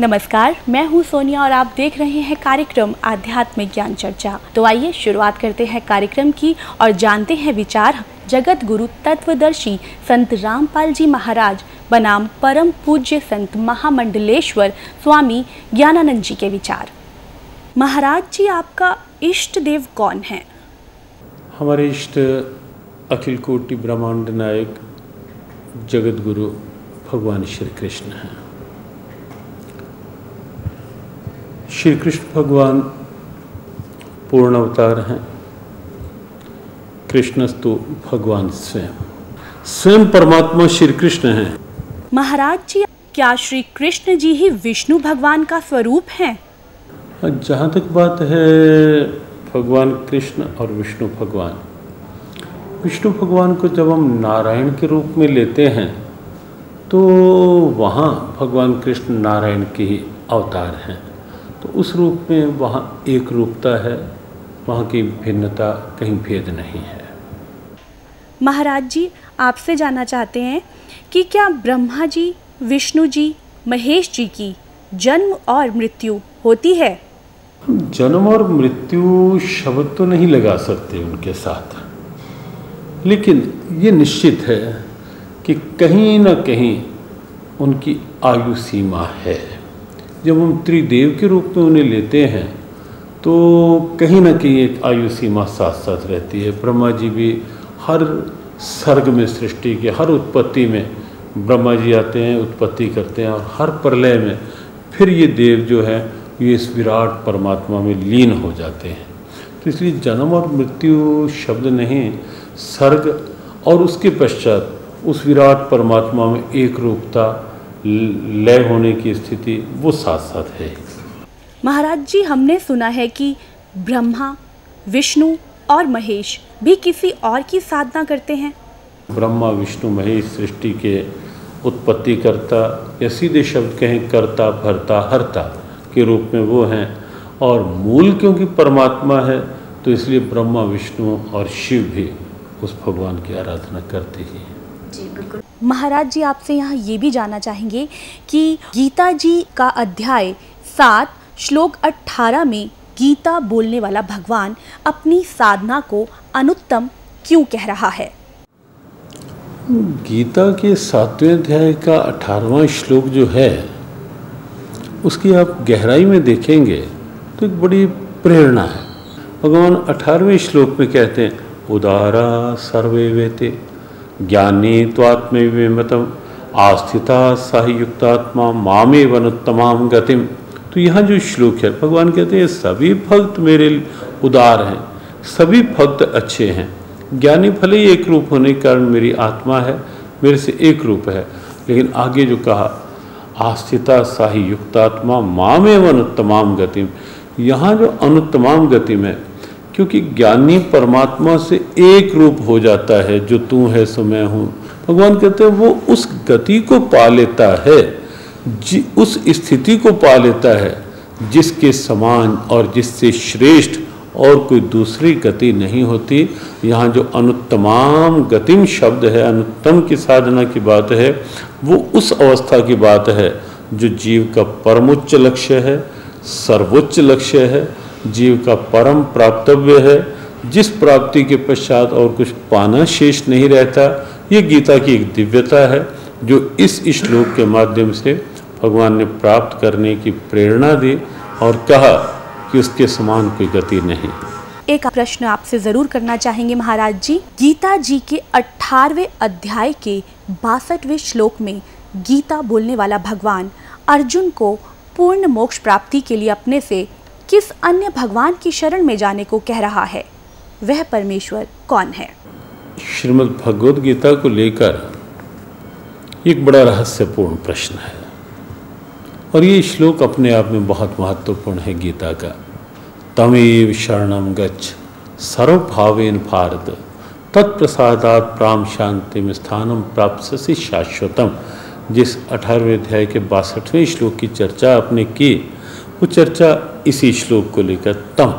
नमस्कार, मैं हूँ सोनिया और आप देख रहे हैं कार्यक्रम आध्यात्मिक ज्ञान चर्चा। तो आइए शुरुआत करते हैं कार्यक्रम की और जानते हैं विचार जगत गुरु तत्वदर्शी संत रामपाल जी महाराज, बनाम परम पूज्य संत महामंडलेश्वर स्वामी ज्ञानानंद जी के विचार। महाराज जी, आपका इष्ट देव कौन है? हमारे इष्ट अखिल कोटि ब्रह्मांड नायक जगत गुरु भगवान श्री कृष्ण हैं। श्री कृष्ण भगवान पूर्ण अवतार हैं। कृष्णस्तु भगवान स्वयं। स्वयं परमात्मा श्री कृष्ण हैं। महाराज जी क्या श्री कृष्ण जी ही विष्णु भगवान का स्वरूप हैं जहाँ तक बात है भगवान कृष्ण और विष्णु भगवान। विष्णु भगवान को जब हम नारायण के रूप में लेते हैं तो वहाँ भगवान कृष्ण नारायण के ही अवतार हैं। तो उस रूप में वहाँ एक रूपता है वहाँ की भिन्नता कहीं भेद नहीं है। महाराज जी आपसे जानना चाहते हैं कि क्या ब्रह्मा जी विष्णु जी महेश जी की जन्म और मृत्यु होती है? जन्म और मृत्यु शब्द तो नहीं लगा सकते उनके साथ। लेकिन ये निश्चित है कि कहीं ना कहीं उनकी आयु सीमा है। जब हम त्रिदेव के रूप में उन्हें लेते हैं तो कहीं ना कहीं एक आयु सीमा साथ साथ रहती है। ब्रह्मा जी भी हर सर्ग में सृष्टि के, हर उत्पत्ति में ब्रह्मा जी आते हैं, उत्पत्ति करते हैं और हर प्रलय में फिर ये देव जो है, ये इस विराट परमात्मा में लीन हो जाते हैं। तो इसलिए जन्म और मृत्यु शब्द नहीं, सर्ग और उसके पश्चात उस विराट परमात्मा में एक रूपता लय होने की स्थिति वो साथ साथ है। महाराज जी हमने सुना है कि ब्रह्मा विष्णु और महेश भी किसी और की साधना करते हैं। ब्रह्मा विष्णु महेश सृष्टि के उत्पत्ति करता या सीधे शब्द कहें करता भरता हरता के रूप में वो हैं और मूल क्योंकि परमात्मा है तो इसलिए ब्रह्मा विष्णु और शिव भी उस भगवान की आराधना करते ही हैं। महाराज जी आपसे यहाँ ये भी जानना चाहेंगे कि गीता जी का अध्याय सात, श्लोक अट्ठारह में गीता बोलने वाला भगवान अपनी साधना को अनुत्तम क्यों कह रहा है? गीता के सातवें अध्याय का अठारहवा श्लोक जो है, उसकी आप गहराई में देखेंगे तो एक बड़ी प्रेरणा है। भगवान अठारहवें श्लोक में कहते हैं, उदारा सर्वे वेते। ज्ञानी त्वात्मतम आस्थिता युक्तात्मा मामे वनुत्तमाम गतिम। तो यहाँ जो श्लोक है, भगवान कहते हैं, सभी भक्त मेरे उदार हैं, सभी भक्त अच्छे हैं। ज्ञानी भले ही एक रूप होने के कारण मेरी आत्मा है, मेरे से एक रूप है। लेकिन आगे जो कहा, आस्थिता साही युक्तात्मा मामे अनुत्तमाम गतिम। यहाँ जो अनुत्तमाम गतिम है क्योंकि ज्ञानी परमात्मा से एक रूप हो जाता है, जो तू है सो मैं हूँ। भगवान कहते हैं, वो उस गति को पा लेता है उस स्थिति को पा लेता है, जिसके समान और जिससे श्रेष्ठ और कोई दूसरी गति नहीं होती। यहाँ जो अनुत्तमाम गतिम शब्द है, अनुत्तम की साधना की बात है, वो उस अवस्था की बात है, जो जीव का परमोच्च लक्ष्य है, सर्वोच्च लक्ष्य है जीव का परम प्राप्तव्य है। जिस प्राप्ति के पश्चात और कुछ पाना शेष नहीं रहता, ये गीता की एक दिव्यता है, जो इस श्लोक के माध्यम से भगवान ने प्राप्त करने की प्रेरणा दी और कहा कि उसके समान कोई गति नहीं। एक प्रश्न आपसे ज़रूर करना चाहेंगे महाराज जी। गीता जी के अठारवे अध्याय के बासठवें श्लोक में गीता बोलने वाला भगवान अर्जुन को पूर्ण मोक्ष प्राप्ति के लिए अपने से किस अन्य भगवान की शरण में जाने को कह रहा है? वह परमेश्वर कौन है? श्रीमद् भगवद गीता को लेकर एक बड़ा रहस्यपूर्ण प्रश्न है। और ये श्लोक अपने आप में बहुत महत्वपूर्ण है गीता का। तमेव शरणम गच्छ, सर्वभावेन भारत, तत्प्रसादात प्राम शांति में स्थानम प्राप्त शाश्वतम। जिस अठारहवें अध्याय के बासठवें श्लोक की चर्चा आपने की वो चर्चा इसी श्लोक को लेकर, तम,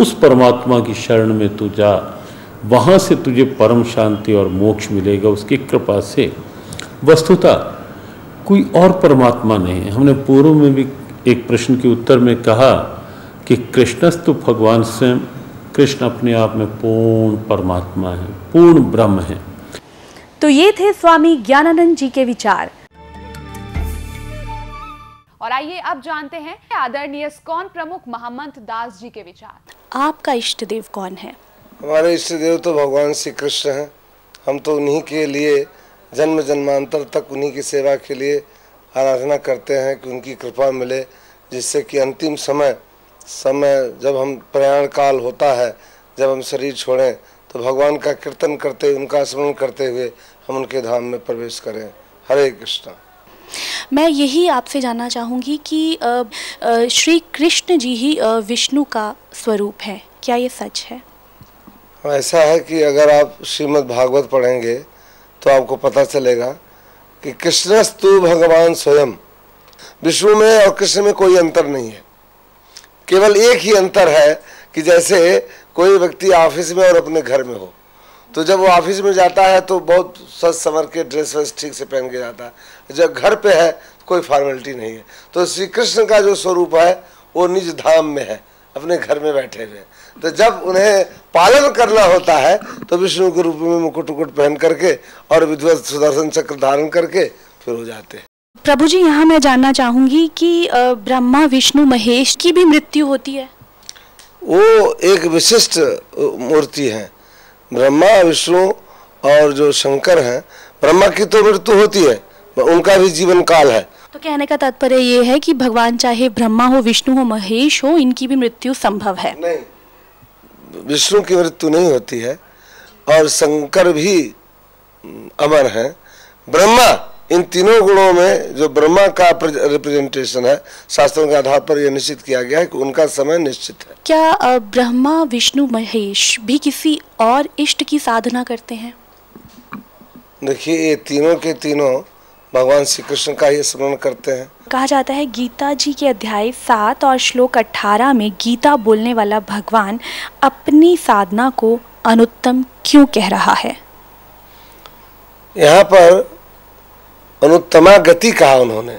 उस परमात्मा की शरण में तू जा। वहाँ से तुझे परम शांति और मोक्ष मिलेगा, उसकी कृपा से। वस्तुतः, कोई और परमात्मा नहीं है। हमने पूर्व में भी एक प्रश्न के उत्तर में कहा कि कृष्णस्तु भगवान स्वयं, कृष्ण अपने आप में पूर्ण परमात्मा है, पूर्ण ब्रह्म है। तो ये थे स्वामी ज्ञानानंद जी के विचार। और आइए अब जानते हैं आदरणीय स्कॉन प्रमुख महामंत दास जी के विचार। आपका इष्ट देव कौन है? हमारे इष्ट देव तो भगवान श्री कृष्ण हैं। हम तो उन्हीं के लिए जन्म जन्मांतर तक उन्हीं की सेवा के लिए आराधना करते हैं कि उनकी कृपा मिले जिससे कि अंतिम समय समय जब हम प्रयाण काल होता है जब हम शरीर छोड़ें तो भगवान का कीर्तन करते उनका स्मरण करते हुए हम उनके धाम में प्रवेश करें। हरे कृष्ण। मैं यही आपसे जानना चाहूँगी कि श्री कृष्ण जी ही विष्णु का स्वरूप है। क्या ये सच है? ऐसा है कि अगर आप श्रीमद् भागवत पढ़ेंगे तो आपको पता चलेगा कि कृष्णस्तु भगवान स्वयं। विष्णु में और कृष्ण में कोई अंतर नहीं है। केवल एक ही अंतर है कि जैसे कोई व्यक्ति ऑफ़िस में और अपने घर में हो तो जब वो ऑफ़िस में जाता है तो बहुत सज संवर के ड्रेस वेस ठीक से पहन के जाता है। जब घर पे है तो कोई फॉर्मेलिटी नहीं है। तो श्री कृष्ण का जो स्वरूप है वो निज धाम में है अपने घर में बैठे हुए। तो जब उन्हें पालन करना होता है तो विष्णु के रूप में मुकुट उकुट पहन करके और विध्वत सुदर्शन चक्र धारण करके फिर हो जाते हैं। प्रभु जी यहाँ मैं जानना चाहूँगी कि ब्रह्मा विष्णु महेश की भी मृत्यु होती है? वो एक विशिष्ट मूर्ति है। ब्रह्मा विष्णु और जो शंकर हैं ब्रह्मा की तो मृत्यु होती है। उनका भी जीवन काल है। तो कहने का तात्पर्य ये है कि भगवान चाहे ब्रह्मा हो विष्णु हो महेश हो इनकी भी मृत्यु संभव है। नहीं विष्णु की मृत्यु नहीं होती है और शंकर भी अमर है। ब्रह्मा इन तीनों गुणों में जो ब्रह्मा का रिप्रेजेंटेशन है शास्त्रों के आधार पर यह निश्चित किया गया है कि उनका समय निश्चित है। क्या ब्रह्मा विष्णु महेश भी किसी और इष्ट की साधना करते हैं? देखिए ये तीनों के तीनों भगवान श्री कृष्ण का ही स्मरण करते हैं। कहा जाता है गीता जी के अध्याय सात और श्लोक अठारह में गीता बोलने वाला भगवान अपनी साधना को अनुत्तम क्यों कह रहा है? यहाँ पर अनुत्तमा गति कहा उन्होंने।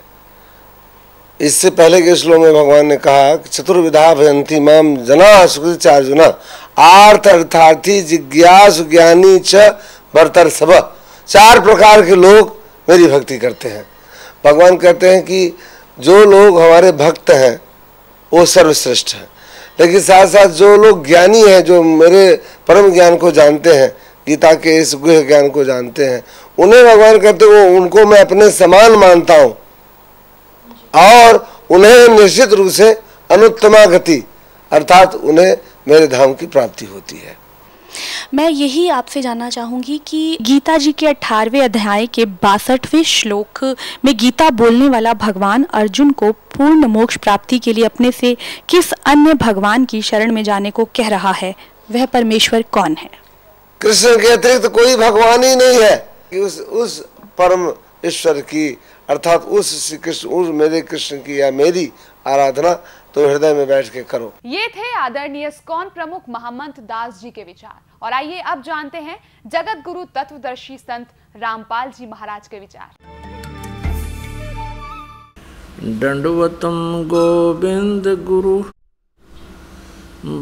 इससे पहले के श्लोक में भगवान ने कहा चतुर्विधा भयंती माम जना सुकृचार्जुना आर्थ अर्थार्थी जिज्ञास ज्ञानी च भरतर सब चार प्रकार के लोग मेरी भक्ति करते हैं। भगवान कहते हैं कि जो लोग हमारे भक्त हैं, वो सर्वश्रेष्ठ हैं। लेकिन साथ साथ जो लोग ज्ञानी हैं, जो मेरे परम ज्ञान को जानते हैं, गीता के इस गुह ज्ञान को जानते हैं, उन्हें भगवान कहते हैं, वो उनको मैं अपने समान मानता हूँ। और उन्हें निश्चित रूप से अनुत्तमा गति अर्थात उन्हें मेरे धाम की प्राप्ति होती है। मैं यही आपसे जानना चाहूँगी कि गीता जी के अठारहवें अध्याय के बासठवें श्लोक में गीता बोलने वाला भगवान अर्जुन को पूर्ण मोक्ष प्राप्ति के लिए अपने से किस अन्य भगवान की शरण में जाने को कह रहा है? वह परमेश्वर कौन है? कृष्ण के अतिरिक्त तो कोई भगवान ही नहीं है। कि उस उस परम ईश्वर की अर्थात उस श्री कृष्ण उस मेरे कृष्ण की या मेरी आराधना तो हृदय में बैठ के करो। ये थे आदरणीय स्कॉन प्रमुख महामंत दास जी के विचार। और आइए अब जानते हैं जगत गुरु तत्वदर्शी संत रामपाल जी महाराज के विचार। दंडवतम गोविंद गुरु,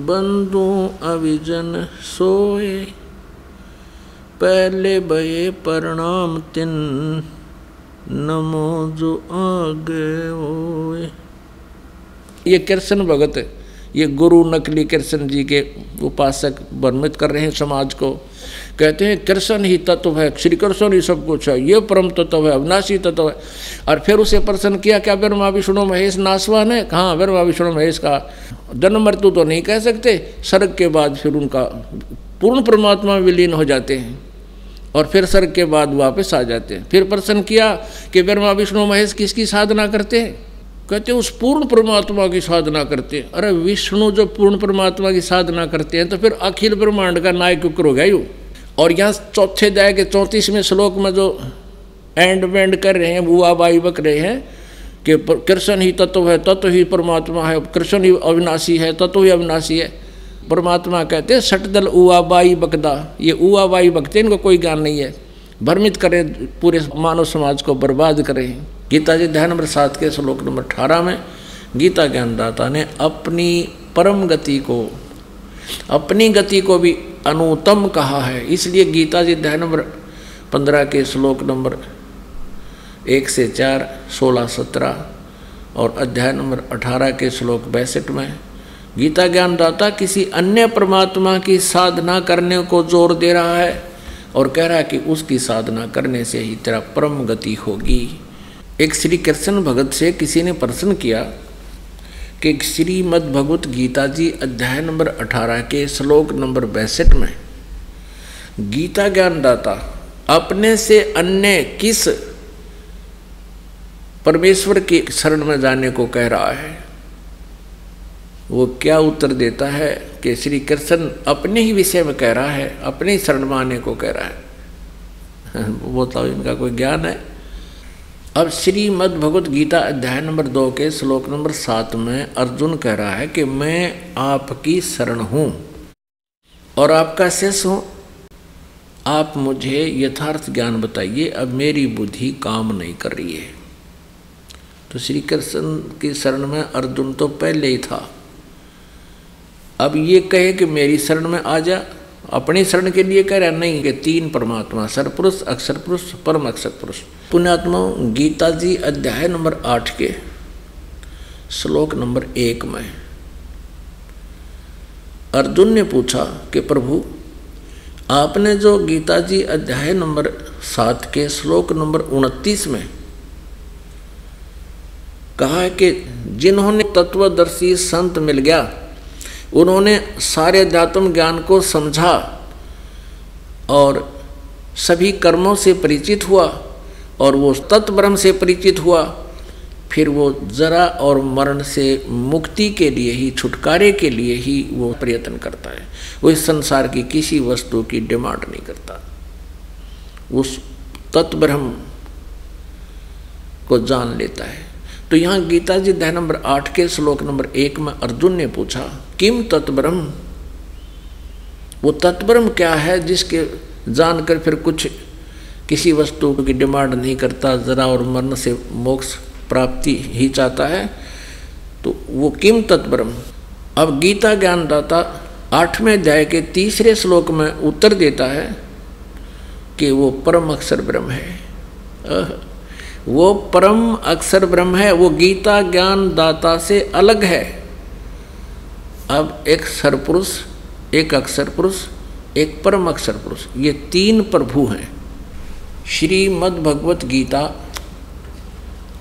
बंधु अविजन सोए, पहले भये प्रणाम तिन, नमो जो आगे ओए ये कृष्ण भगत ये गुरु नकली कृष्ण जी के उपासक वर्णित कर रहे हैं समाज को। कहते हैं, कृष्ण ही तत्व है, श्री कृष्ण ही सब कुछ है, ये परम तत्व है, अविनाशी तत्व है। और फिर उसे प्रश्न किया, क्या ब्रह्मा विष्णु महेश नासवान है? कहाँ ब्रह्मा विष्णु महेश का जन्म मृत्यु तो नहीं कह सकते, सर्ग के बाद फिर उनका पूर्ण परमात्मा विलीन हो जाते हैं और फिर सर्ग के बाद वापस आ जाते हैं। फिर प्रश्न किया कि ब्रह्मा विष्णु महेश किसकी साधना करते हैं? कहते उस पूर्ण परमात्मा की साधना करते हैं। अरे विष्णु जो पूर्ण परमात्मा की साधना करते हैं तो फिर अखिल ब्रह्मांड का नायक क्यों हो गया और यहाँ चौथे अध्याय के चौंतीसवें श्लोक में जो एंड वेंड कर रहे हैं, बुआ बाई बक रहे हैं, कि कृष्ण ही तत्व है, तत्व ही परमात्मा है, कृष्ण ही अविनाशी है, तत्व ही अविनाशी है। परमात्मा कहते हैं सटदल उआ बाई बकदा ये उआ बाई बकते इनको कोई ज्ञान नहीं है। भ्रमित करें पूरे मानव समाज को, बर्बाद करें। गीता जी अध्याय नंबर सात के श्लोक नंबर अठारह में गीता ज्ञानदाता ने अपनी परम गति को, अपनी गति को भी अनुतम कहा है। इसलिए गीता जी अध्याय नंबर पंद्रह के श्लोक नंबर एक से चार, सोलह, सत्रह और अध्याय नंबर अठारह के श्लोक बैसठ में गीता ज्ञानदाता किसी अन्य परमात्मा की साधना करने को ज़ोर दे रहा है और कह रहा है कि उसकी साधना करने से ही तेरा परम गति होगी। एक श्री कृष्ण भगत से किसी ने प्रश्न किया कि श्रीमद भगवत गीता जी अध्याय नंबर अठारह के श्लोक नंबर बैसठ में, गीता ज्ञानदाता, अपने से अन्य किस परमेश्वर के शरण में जाने को कह रहा है? वो क्या उत्तर देता है कि श्री कृष्ण अपने ही विषय में कह रहा है, अपने ही शरण में आने को कह रहा है? वो तो इनका कोई ज्ञान है। अब श्रीमद भगवत गीता अध्याय नंबर दो के श्लोक नंबर सात में अर्जुन कह रहा है कि मैं आपकी शरण हूँ और आपका शेष हूँ। आप मुझे यथार्थ ज्ञान बताइए, अब मेरी बुद्धि काम नहीं कर रही है। तो श्री कृष्ण की शरण में अर्जुन तो पहले ही था। अब ये कहे कि मेरी शरण में आ जा अपनी शरण के लिए कह रहा नहीं कि तीन परमात्मा सरपुरुष अक्षर पुरुष परम अक्षर पुरुष पुण्यात्मा गीता जी अध्याय नंबर आठ के, श्लोक नंबर एक में। अर्जुन ने पूछा कि प्रभु, आपने जो गीता जी अध्याय नंबर सात के श्लोक नंबर उनतीस में कहा है कि जिन्होंने तत्वदर्शी संत मिल गया उन्होंने सारे अध्यात्म ज्ञान को समझा और सभी कर्मों से परिचित हुआ और वो तत्ब्रह्म से परिचित हुआ, फिर वो जरा और मरण से मुक्ति के लिए ही, छुटकारे के लिए ही वो प्रयत्न करता है। वो इस संसार की किसी वस्तु की डिमांड नहीं करता। उस तत्ब्रह्म को जान लेता है। तो यहाँ गीता जी नंबर आठ के श्लोक नंबर एक में अर्जुन ने पूछा किम तत्ब्रह्म वो तत्ब्रह्म क्या है जिसके जानकर फिर कुछ किसी वस्तु की डिमांड नहीं करता, जरा और मरण से मोक्ष प्राप्ति ही चाहता है? तो वो किम तत्ब्रह्म अब गीता ज्ञानदाता आठवें अध्याय के तीसरे श्लोक में उत्तर देता है कि वो परम अक्षर ब्रह्म है। वो परम अक्षर ब्रह्म है, वो गीता ज्ञान दाता से अलग है। अब एक सरपुरुष एक अक्षर पुरुष एक परम अक्षर पुरुष ये तीन प्रभु हैं। श्रीमद् भगवत गीता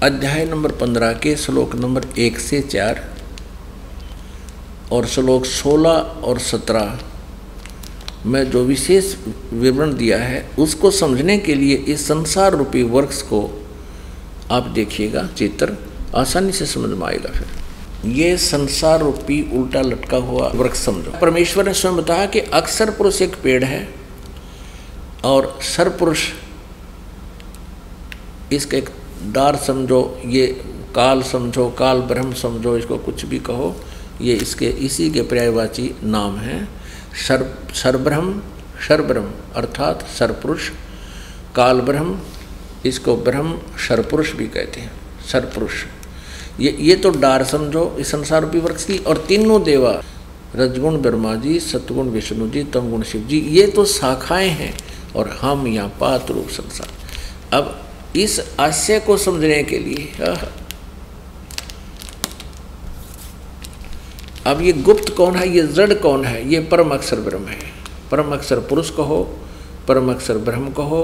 अध्याय नंबर पंद्रह के श्लोक नंबर एक से चार और श्लोक सोलह और सत्रह, में जो विशेष विवरण दिया है, उसको समझने के लिए इस संसार रूपी वर्क्स को आप देखिएगा, चित्र, आसानी से समझ में आएगा फिर। ये संसार रूपी उल्टा लटका हुआ वृक्ष समझो। परमेश्वर ने स्वयं बताया कि अक्सर पुरुष एक पेड़ है और सर पुरुष इसका एक दार समझो, ये काल समझो, काल ब्रह्म समझो, इसको कुछ भी कहो, ये इसके इसी के पर्यायवाची नाम है। सर सरब्रह्म सरब्रह्म अर्थात सरपुरुष काल ब्रह्म, इसको ब्रह्म सरपुरुष भी कहते हैं। सरपुरुष ये ये तो डार समझो, इस संसार रूपी वृक्ष की और तीनों देवा, रजगुण ब्रह्मा जी, सतगुण विष्णु जी, तमगुण शिव जी, ये तो शाखाएँ हैं, और हम यहाँ पात रूप संसार। अब इस आशय को समझने के लिए अब ये गुप्त कौन है, ये जड़ कौन है, ये परम अक्षर ब्रह्म है। परम अक्षर पुरुष कहो, परम अक्षर ब्रह्म कहो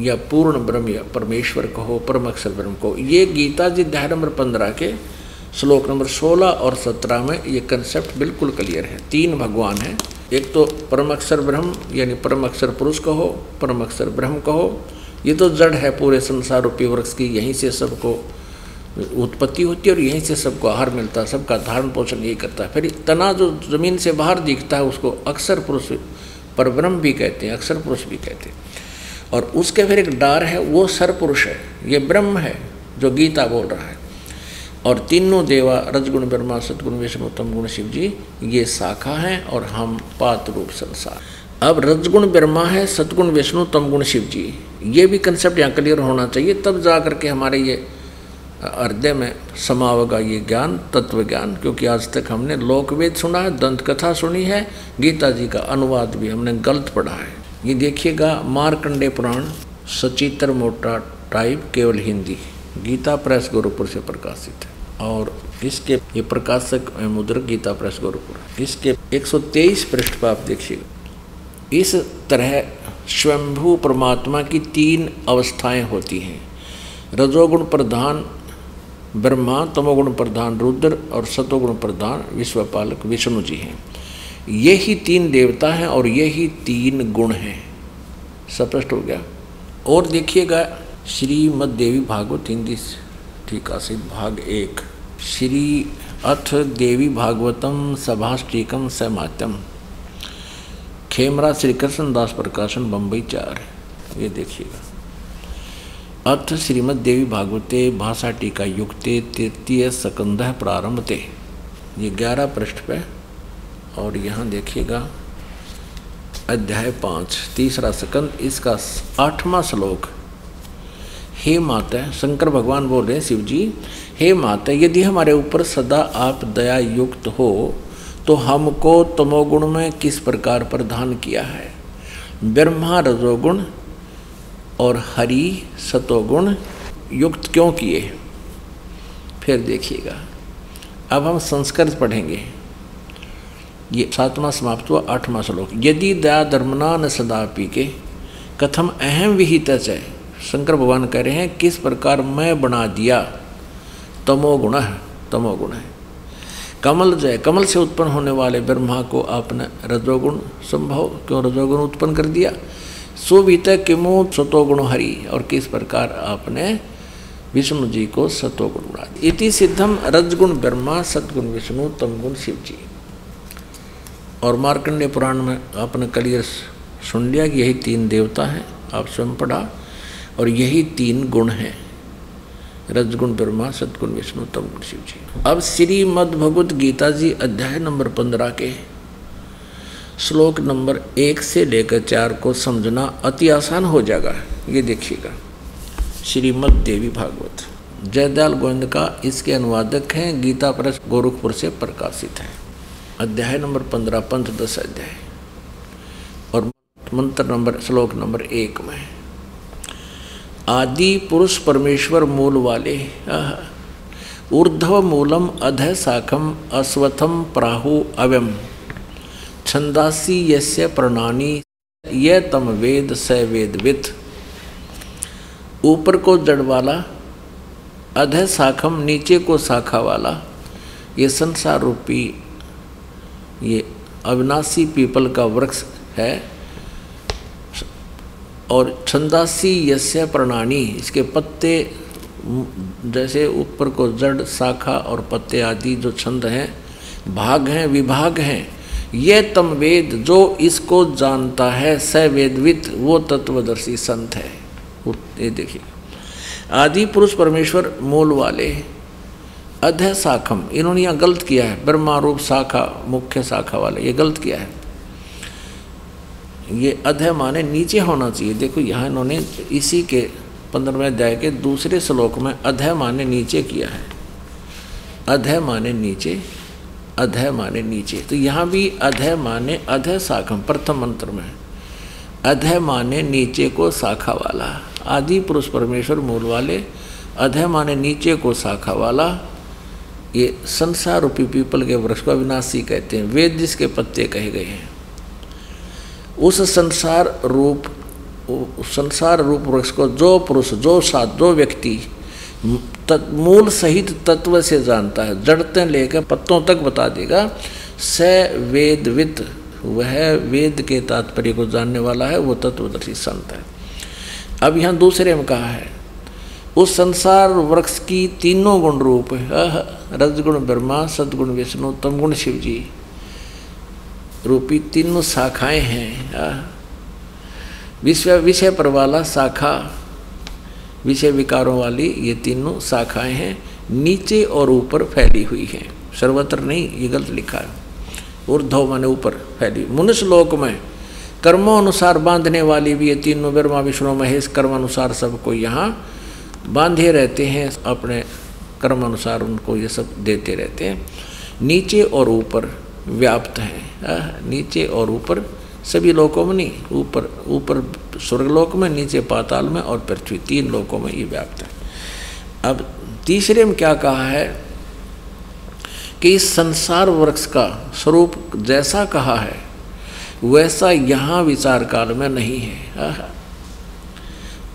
या पूर्ण ब्रह्म या परमेश्वर कहो परम अक्षर ब्रह्म को ये गीता जी अध्याय नंबर पंद्रह के श्लोक नंबर सोलह और सत्रह में ये कंसेप्ट बिल्कुल क्लियर है। तीन भगवान हैं। एक तो परम अक्षर ब्रह्म, यानी परम अक्षर पुरुष कहो परम अक्षर ब्रह्म कहो। ये तो जड़ है पूरे संसार रूपी वृक्ष की, यहीं से सबको उत्पत्ति होती है और यहीं से सबको आहार मिलता है, सबका धारण पोषण यही करता है। फिर तना जो ज़मीन से बाहर दिखता है, उसको अक्षर पुरुष पर ब्रह्म भी कहते हैं अक्षर पुरुष भी कहते हैं। और उसके फिर एक डार है, वो सरपुरुष है, ये ब्रह्म है, जो गीता बोल रहा है। और तीनों देवा, रजगुण, ब्रह्मा सतगुण विष्णु, उत्तम गुण, शिव जी, ये शाखा हैं और हम पात रूप संसार। अब रजगुण, ब्रह्मा है सतगुण विष्णु तमगुण शिव जी, ये भी कंसेप्ट यहाँ क्लियर होना चाहिए, तब जा करके हमारे ये हृदय में समावगा ये ज्ञान तत्व ज्ञान क्योंकि आज तक हमने लोकवेद सुना है दंत कथा सुनी है, गीता जी का अनुवाद भी हमने गलत पढ़ा है। ये देखिएगा मारकंडे पुराण, सचित्र मोटा टाइप केवल हिंदी। गीता प्रेस गोरखपुर से प्रकाशित है। और इसके, ये प्रकाशक मुद्रक गीता प्रेस गोरखपुर इसके 123 पृष्ठ पर आप देखिएगा। इस तरह स्वयंभू परमात्मा की तीन अवस्थाएँ होती हैं। रजोगुण प्रधान ब्रह्मा, तमोगुण प्रधान रुद्र और सतोगुण प्रधान विश्वपालक विष्णु जी हैं। ये ही तीन देवता हैं और ये ही तीन गुण हैं। स्पष्ट हो गया। और देखिएगा श्रीमद देवी भागवत हिंदी टीका से भाग एक। श्री अथ देवी भागवतम सभाष्टिकम समात्यम खेमरा श्री कृष्ण दास प्रकाशन बम्बई चार। ये देखिएगा। अथ श्रीमद देवी भागवते भाषा टीका युक्ते तृतीय सकंद प्रारंभते। ये ग्यारह पृष्ठ पे और यहाँ देखिएगा, अध्याय पाँच, तीसरा सकंद, इसका आठवां श्लोक। हे माता, शंकर भगवान बोल रहे हैं, शिव जी, हे माता, यदि हमारे ऊपर सदा आप दया युक्त हो तो हमको तमोगुण में किस प्रकार प्रधान किया है? ब्रह्मा रजोगुण और हरि सतोगुण युक्त क्यों किए? फिर देखिएगा। अब हम संस्कृत पढ़ेंगे। ये सातवां समाप्त हुआ, आठवां श्लोक। यदि दया धर्मना न सदा पी के कथम अहम विहित है, शंकर भगवान कह रहे हैं, किस प्रकार मैं बना दिया? तमोगुण है तमोगुण है। कमल जय, कमल से उत्पन्न होने वाले ब्रह्मा को आपने रजोगुण संभव, क्यों रजोगुण उत्पन्न कर दिया? सुवित किमो सतोगुण हरि, और किस प्रकार आपने विष्णु जी को सतोगुण बना दिया। इति सिद्धम रजगुण ब्रह्मा सतगुण विष्णु, तमगुण शिव जी और मार्कंडे पुराण में आपने कलियर सुन लिया कि यही तीन देवता हैं, आप स्वयं पढ़ा, और यही तीन गुण हैं। रजगुण, ब्रह्मा, सदगुण, विष्णु तम गुण शिव जी। अब श्रीमद भगवत गीता जी अध्याय नंबर पंद्रह के श्लोक नंबर एक से लेकर चार को समझना अति आसान हो जाएगा। ये देखिएगा। श्रीमद देवी भागवत। जयदयाल गोविंद का इसके अनुवादक हैं, गीता प्रेस गोरखपुर से प्रकाशित है। अध्याय नंबर पंद्रह, पंथ दस अध्याय। और मंत्र नंबर, श्लोक नंबर एक में, आदि पुरुष परमेश्वर मूल वाले ऊर्धव मूलम अध शाखम अश्वथम प्राहु अव्यम। छंदासी यस्य प्रणानी, ये तम वेद स वेदवित ऊपर को जड़ वाला, अध शाखम नीचे को शाखा वाला, ये संसार रूपी ये अविनाशी पीपल का वृक्ष है। और छंदासी यस्य प्रणानी, इसके पत्ते जैसे ऊपर को जड़, शाखा और पत्ते आदि जो छंद हैं, भाग हैं, विभाग हैं। ये तम वेद जो इसको जानता है स वेदवित वो तत्वदर्शी संत है। ये देखिए। आदि पुरुष परमेश्वर मूल वाले अध्य शाखम इन्होंने यहाँ गलत किया है। ब्रह्मा रूप शाखा, मुख्य शाखा वाले, ये गलत किया है। ये अध्याय माने नीचे होना चाहिए। देखो यहाँ इन्होंने इसी के पंद्रहवें अध्याय के दूसरे श्लोक में अध्याय माने नीचे किया है। अध्याय माने नीचे अध्याय माने नीचे। तो यहाँ भी अध्याय माने अध्याय शाखम प्रथम मंत्र में। अध्याय माने नीचे को शाखा वाला। आदि पुरुष परमेश्वर मूल वाले अध्याय माने नीचे को शाखा वाला ये संसार रूपी पीपल के वृक्ष को अविनाशी कहते हैं, वेद जिसके पत्ते कहे गए हैं। उस संसार रूप संसार रूप वृक्ष को जो पुरुष, जो साथ जो व्यक्ति मूल सहित तत्व से जानता है, जड़ते लेकर पत्तों तक बता देगा, स वेदवित वह वेद के तात्पर्य को जानने वाला है, वो तत्वदर्शी संत है। अब यहाँ दूसरे में कहा है उस संसार वृक्ष की तीनों गुण रूप रजगुण, ब्रह्मा, सदगुण, विष्णु, तमगुण शिव जी रूपी तीनों शाखाएँ हैं। विश्व, विषय पर वाला शाखा, विषय विकारों वाली ये तीनों शाखाएँ हैं। नीचे और ऊपर फैली हुई हैं। सर्वत्र नहीं, ये गलत लिखा है। ऊर्धव माने ऊपर फैली। मनुष्य लोक में कर्मों अनुसार बांधने वाली भी ये तीनों ब्रह्मा, विष्णु, महेश कर्म अनुसार सबको यहाँ बांधे रहते हैं, अपने कर्म अनुसार उनको ये सब देते रहते हैं। नीचे और ऊपर व्याप्त हैं। नीचे और ऊपर सभी लोकों में नहीं, ऊपर ऊपर स्वर्गलोक में, नीचे पाताल में और पृथ्वी, तीन लोकों में ये व्याप्त है। अब तीसरे में क्या कहा है कि इस संसार वृक्ष का स्वरूप जैसा कहा है, वैसा यहाँ विचार काल में नहीं है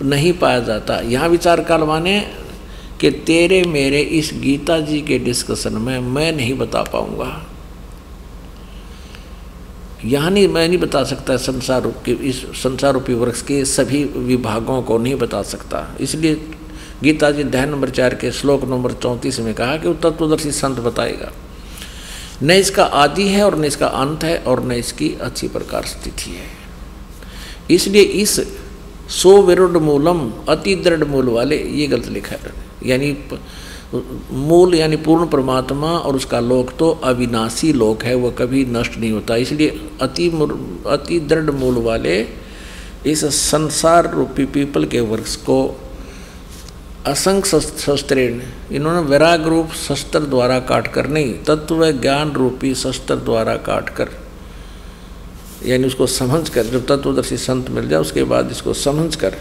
नहीं पाया जाता। यहाँ विचार काल माने कि तेरे मेरे इस गीता जी के डिस्कशन में मैं नहीं बता पाऊँगा। यहाँ नहीं, मैं नहीं बता सकता संसार रूप इस संसार रूपी वृक्ष के सभी विभागों को नहीं बता सकता। इसलिए गीता जी अध्याय नंबर चार के श्लोक नंबर चौंतीस में कहा कि वो तत्वदर्शी संत बताएगा, न इसका आदि है और न इसका अंत है और न इसकी अच्छी प्रकार स्थिति है। इसलिए इस सो विरुद्ध मूलम अति दृढ़ मूल वाले ये गलत लिखा है। यानी मूल, यानी पूर्ण परमात्मा और उसका लोक तो अविनाशी लोक है, वह कभी नष्ट नहीं होता। इसलिए अति अति दृढ़ मूल वाले इस संसार रूपी पीपल के वृक्ष को असंख्य शस्त्रेण इन्होंने वैराग रूप शस्त्र द्वारा काट कर नहीं, तत्व ज्ञान रूपी शस्त्र द्वारा काट कर यानी उसको समझ कर, जब तत्वदर्शी संत मिल जाए, उसके बाद इसको समझ कर।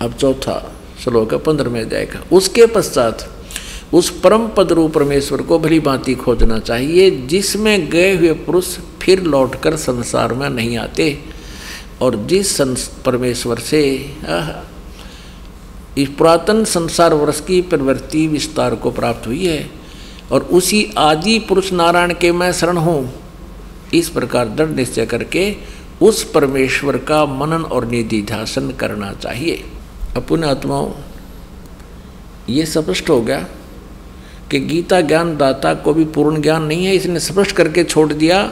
अब चौथा श्लोक पंद्रह में जाएगा उसके पश्चात उस परम पद रूप परमेश्वर को भली भांति खोजना चाहिए, जिसमें गए हुए पुरुष फिर लौटकर संसार में नहीं आते, और जिस संस, परमेश्वर से इस पुरातन संसार वर्ष की प्रवृत्ति विस्तार को प्राप्त हुई है, और उसी आदि पुरुष नारायण के मैं शरण हूँ इस प्रकार दृढ़ निश्चय करके उस परमेश्वर का मनन और निधि ध्यासन करना चाहिए। अपने आत्माओं, ये स्पष्ट हो गया कि गीता ज्ञान दाता को भी पूर्ण ज्ञान नहीं है, इसने स्पष्ट करके छोड़ दिया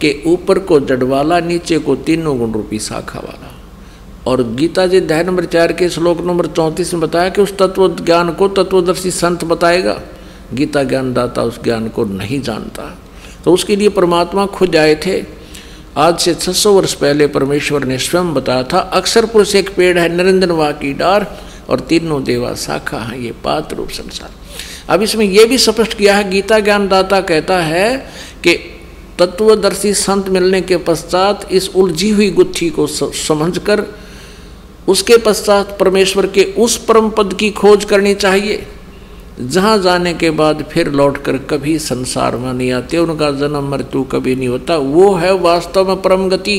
कि ऊपर को जड़वाला, नीचे को तीनों गुण रूपी शाखा वाला। और गीता जी अध्याय नंबर चार के श्लोक नंबर चौंतीस में बताया कि उस तत्व ज्ञान को तत्वदर्शी संत बताएगा। गीता ज्ञान दाता उस ज्ञान को नहीं जानता। तो उसके लिए परमात्मा खुद आए थे। आज से 600 वर्ष पहले परमेश्वर ने स्वयं बताया था अक्सर पुरुष एक पेड़ है निरंजन वा की डार और तीनों देवा शाखा है, ये पात्र रूप संसार। अब इसमें यह भी स्पष्ट किया है, गीता ज्ञानदाता कहता है कि तत्वदर्शी संत मिलने के पश्चात इस उलझी हुई गुत्थी को समझकर, उसके पश्चात परमेश्वर के उस परम पद की खोज करनी चाहिए। जहाँ जाने के बाद फिर लौटकर कभी संसार में नहीं आते, उनका जन्म मृत्यु कभी नहीं होता, वो है वास्तव में परम गति।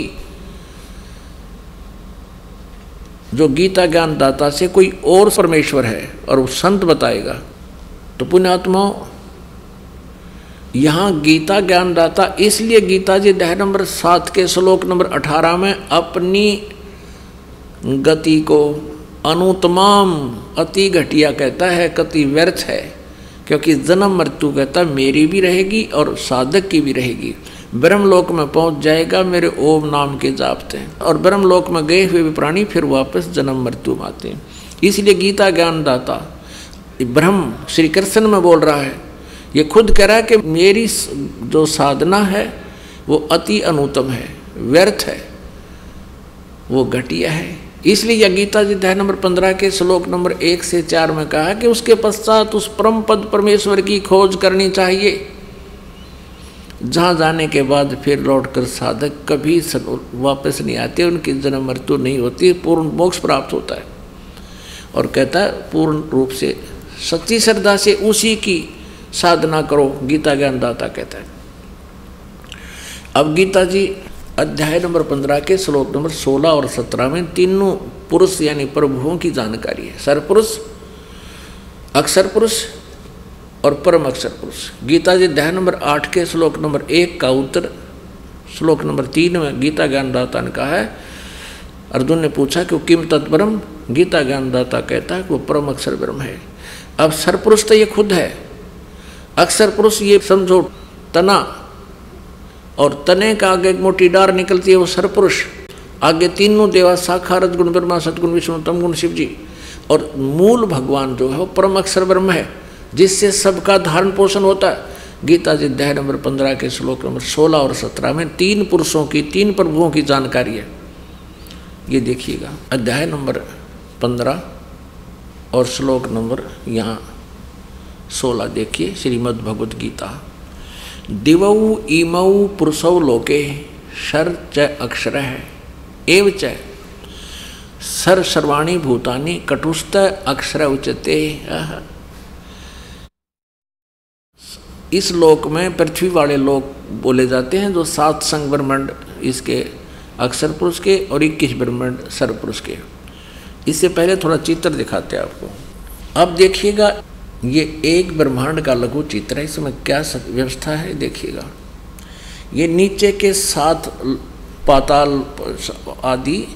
जो गीता ज्ञान दाता से कोई और परमेश्वर है और वो संत बताएगा तो पुण्यात्मा, यहाँ गीता ज्ञान दाता इसलिए गीता जी दह नंबर सात के श्लोक नंबर अठारह में अपनी गति को अनुतमाम अति घटिया कहता है, कति व्यर्थ है, क्योंकि जन्म मृत्यु कहता मेरी भी रहेगी और साधक की भी रहेगी। ब्रह्मलोक में पहुँच जाएगा, मेरे ओम नाम के जापते और ब्रह्मलोक में गए हुए भी प्राणी फिर वापस जन्म मृत्यु में आते हैं। इसलिए गीता ज्ञान दाता ब्रह्म श्री कृष्ण में बोल रहा है, ये खुद कह रहा है कि मेरी जो साधना है, वो अति अनुतम है, व्यर्थ है, वो घटिया है। इसलिए यह गीता जी अध्याय नंबर पंद्रह के श्लोक नंबर एक से चार में कहा कि उसके पश्चात उस परम पद परमेश्वर की खोज करनी चाहिए। जहाँ जाने के बाद फिर लौटकर साधक कभी वापस नहीं आते, उनकी जन्म मृत्यु नहीं होती, पूर्ण मोक्ष प्राप्त होता है। और कहता है, पूर्ण रूप से सच्ची श्रद्धा से उसी की साधना करो, गीता ज्ञानदाता कहता है। अब गीता जी अध्याय नंबर पंद्रह के श्लोक नंबर सोलह और सत्रह में तीनों पुरुष यानी प्रभुओं की जानकारी है। सरपुरुष अक्षर पुरुष और परम अक्षर पुरुष गीता जी अध्याय नंबर आठ के श्लोक नंबर एक का उत्तर, श्लोक नंबर तीन में गीता ज्ञानदाता ने कहा है। अर्जुन ने पूछा कि वो किम तत्परम? गीता ज्ञानदाता कहता है कि वो परम अक्षर ब्रह्म है। अब सरपुरुष तो ये खुद है। अक्षर पुरुष ये समझो, तना और तने का आगे एक मोटी डार निकलती है, वो सरपुरुष। आगे तीनों देवा शाखा रजगुण ब्रह्मा, सदगुण विष्णु, तमगुण शिव जी और मूल भगवान जो है, वो परम अक्षर ब्रह्म है, जिससे सबका धारण पोषण होता है। गीता जी अध्याय नंबर पंद्रह के श्लोक नंबर सोलह और सत्रह में तीन पुरुषों की, तीन प्रभुओं की जानकारी है। ये देखिएगा, अध्याय नंबर पंद्रह और श्लोक नंबर यहाँ सोलह देखिए श्रीमद् भगवद गीता दिवौ, इमौ, पुरुषौ लोके शर च अक्षर है। एव च सर सर्वाणी भूतानी कटुस्त अक्षर उचते इस लोक में पृथ्वी वाले लोक बोले जाते हैं जो सात संग ब्रह्मांड, इसके अक्षर पुरुष के और इक्कीस ब्रह्मांड सर पुरुष के। इससे पहले थोड़ा चित्र दिखाते हैं आपको। अब देखिएगा ये एक ब्रह्मांड का लघु चित्र है, इसमें क्या व्यवस्था है, देखिएगा। ये नीचे के सात पाताल आदि,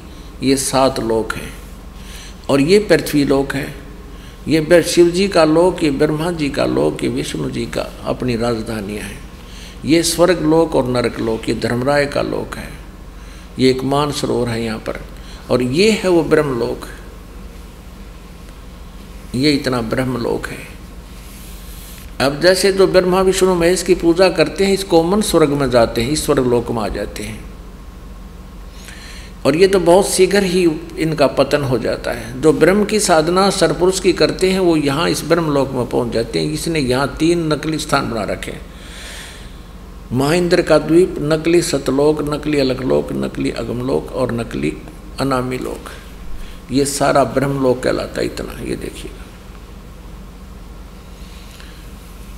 ये सात लोक हैं। और ये पृथ्वी लोक है। ये शिव जी का लोक, ये ब्रह्मा जी का लोक, ये विष्णु जी का अपनी राजधानियाँ हैं। ये स्वर्ग लोक और नरक लोक, ये धर्मराय का लोक है। ये एक मान सरोवर है यहाँ पर। और ये है वो ब्रह्मलोक ये इतना ब्रह्मलोक है। अब जैसे जो ब्रह्मा, विष्णु, महेश की पूजा करते हैं इस कॉमन स्वर्ग में जाते हैं, इस स्वर्ग लोक में आ जाते हैं। और ये तो बहुत शीघ्र ही इनका पतन हो जाता है। जो ब्रह्म की साधना सरपुरुष की करते हैं, वो यहाँ इस ब्रह्म लोक में पहुँच जाते हैं। इसने यहाँ तीन नकली स्थान बना रखे हैं। महेंद्र का द्वीप, नकली सतलोक, नकली अलगलोक, नकली अगमलोक और नकली अनामी लोक ये सारा ब्रह्मलोक कहलाता है, इतना, ये देखिएगा।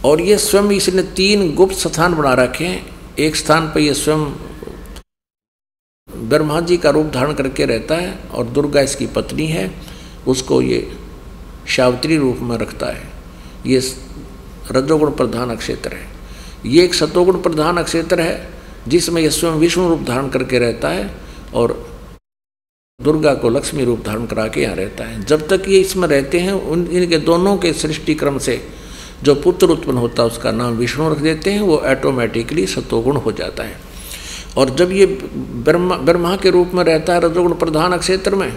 और ये स्वयं इसने तीन गुप्त स्थान बना रखे हैं। एक स्थान पर ये स्वयं ब्रह्मा जी का रूप धारण करके रहता है और दुर्गा इसकी पत्नी है, उसको ये शावत्री रूप में रखता है। ये रजोगुण प्रधान अक्षेत्र है। ये एक सतोगुण प्रधान अक्षेत्र है, जिसमें यह स्वयं विष्णु रूप धारण करके रहता है और दुर्गा को लक्ष्मी रूप धारण करा के यहाँ रहता है। जब तक ये इसमें रहते हैं, उन इनके दोनों के सृष्टि क्रम से जो पुत्र उत्पन्न होता है, उसका नाम विष्णु रख देते हैं, वो ऐटोमेटिकली सतोगुण हो जाता है। और जब ये ब्रह्मा ब्रह्मा के रूप में रहता है रजोगुण प्रधान क्षेत्र में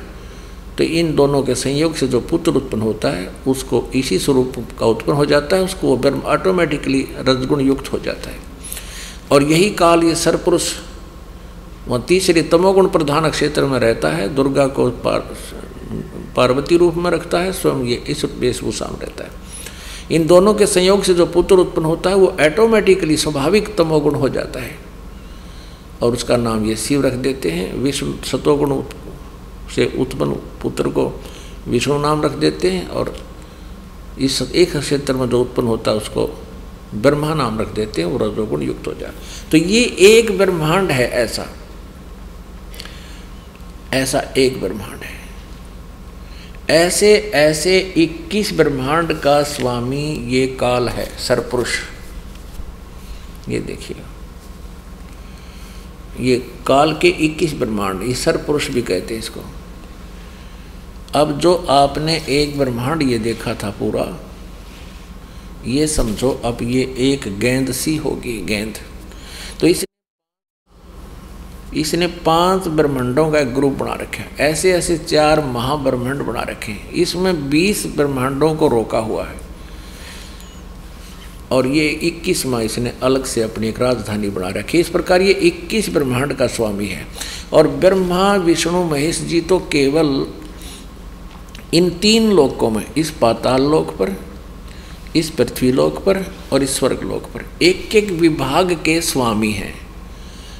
तो इन दोनों के संयोग से जो पुत्र उत्पन्न होता है, उसको इसी स्वरूप का उत्पन्न हो जाता है, उसको वो ब्रह्म ऑटोमेटिकली रजगुण युक्त हो जाता है। और यही काल ये सरपुरुष वह तीसरे तमोगुण प्रधान क्षेत्र में रहता है, दुर्गा को पार, पार्वती रूप में रखता है, स्वयं ये इस वेशभूषा में रहता है। इन दोनों के संयोग से जो पुत्र उत्पन्न होता है, वो ऐटोमेटिकली स्वाभाविक तमोगुण हो जाता है। और उसका नाम ये शिव रख देते हैं। विष्णु सतोगुण से उत्पन्न पुत्र को विष्णु नाम रख देते हैं और इस एक क्षेत्र में जो उत्पन्न होता है, उसको ब्रह्मा नाम रख देते हैं, वो रजोगुण युक्त हो जाए तो ये एक ब्रह्मांड है ऐसा। ऐसा एक ब्रह्मांड है। ऐसे ऐसे 21 ब्रह्मांड का स्वामी ये काल है सरपुरुष ये देखिए। ये काल के 21 ब्रह्मांड, ये सरपुरुष भी कहते हैं इसको। अब जो आपने एक ब्रह्मांड ये देखा था पूरा, ये समझो अब ये एक गेंद सी होगी, गेंद। तो इस इसने पाँच ब्रह्मांडों का एक ग्रुप बना रखा है। ऐसे ऐसे चार महाब्रह्मांड बना रखे हैं। इसमें बीस ब्रह्मांडों को रोका हुआ है। और ये इक्कीस माह इसने अलग से अपनी एक राजधानी बना रखी इस प्रकार ये इक्कीस ब्रह्मांड का स्वामी है। और ब्रह्मा, विष्णु, महेश जी तो केवल इन तीन लोकों में, इस पाताल लोक पर, इस पृथ्वी लोक पर और इस स्वर्ग लोक पर एक एक विभाग के स्वामी हैं।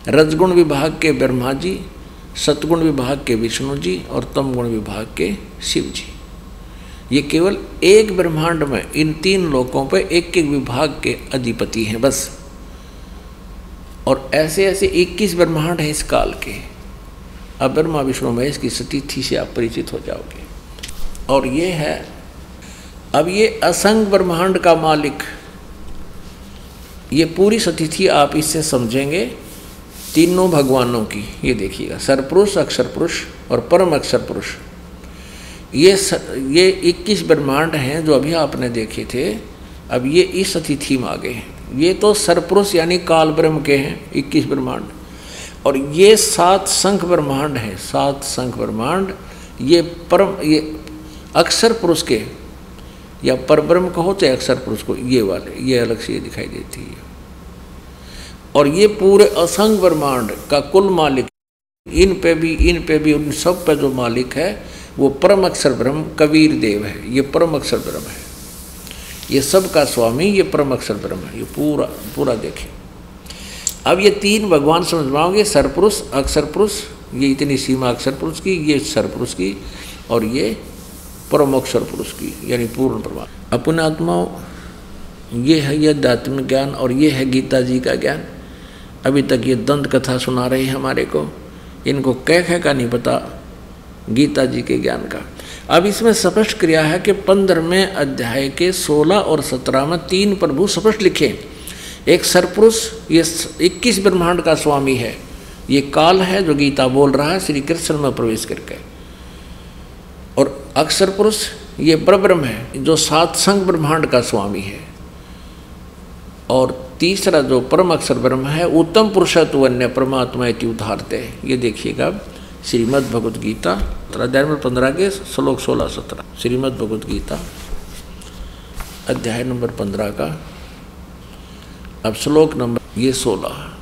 रजगुण विभाग के ब्रह्मा जी, सतगुण विभाग के विष्णु जी और तमगुण विभाग के शिव जी। ये केवल एक ब्रह्मांड में इन तीन लोकों पर एक एक विभाग के अधिपति हैं बस। और ऐसे ऐसे 21 ब्रह्मांड हैं इस काल के। अब ब्रह्मा विष्णु महेश की सतीथि से आप परिचित हो जाओगे। और ये है, अब ये असंग ब्रह्मांड का मालिक। ये पूरी सतिथि आप इससे समझेंगे तीनों भगवानों की ये देखिएगा सरपुरुष अक्षर पुरुष और परम अक्षर पुरुष ये स, ये इक्कीस ब्रह्मांड हैं जो अभी आपने देखे थे। अब ये इस अतिथि में आ गए हैं। ये तो सरपुरुष यानी काल ब्रह्म के हैं इक्कीस ब्रह्मांड। और ये सात संख ब्रह्मांड हैं सात संख ब्रह्मांड। ये परम ये अक्षर पुरुष के या परब्रह्म कहो चाहे अक्षर पुरुष को ये वाले ये अलग से ये दिखाई देती है। और ये पूरे असंग ब्रह्मांड का कुल मालिक, इन पे भी, इन पे भी, उन सब पे जो मालिक है, वो परम अक्षर ब्रह्म कबीर देव है। ये परम अक्षर ब्रह्म है। ये सब का स्वामी, ये परम अक्षर ब्रह्म है। ये पूरा पूरा देखें। अब ये तीन भगवान समझ पाओगे सरपुरुष अक्षर पुरुष ये इतनी सीमा अक्षर पुरुष की, ये सरपुरुष की, और ये परम अक्षर पुरुष की, यानी पूर्ण प्रमाण अपने आत्माओं, ये है ये अध्यात्मिक ज्ञान और ये है गीता जी का ज्ञान। अभी तक ये दंत कथा सुना रहे हैं हमारे को। इनको कह कह का नहीं पता, गीता जी के ज्ञान का। अब इसमें स्पष्ट क्रिया है कि पंद्रहवें अध्याय के सोलह और सत्रह में तीन प्रभु स्पष्ट लिखे। एक सरपुरुष ये इक्कीस ब्रह्मांड का स्वामी है। ये काल है जो गीता बोल रहा है, श्री कृष्ण में प्रवेश करके। और अक्षर पुरुष, ये परब्रह्म है, जो सात संग ब्रह्मांड का स्वामी है। और तीसरा जो परम अक्षर ब्रह्म है, उत्तम पुरुषत्व अन्य परमात्मा इति उदारते ये देखिएगा श्रीमद् भगवद गीता अध्याय नंबर पंद्रह के श्लोक सोलह सत्रह। श्रीमद् भगवद गीता अध्याय नंबर पंद्रह का। अब श्लोक नंबर, ये सोलह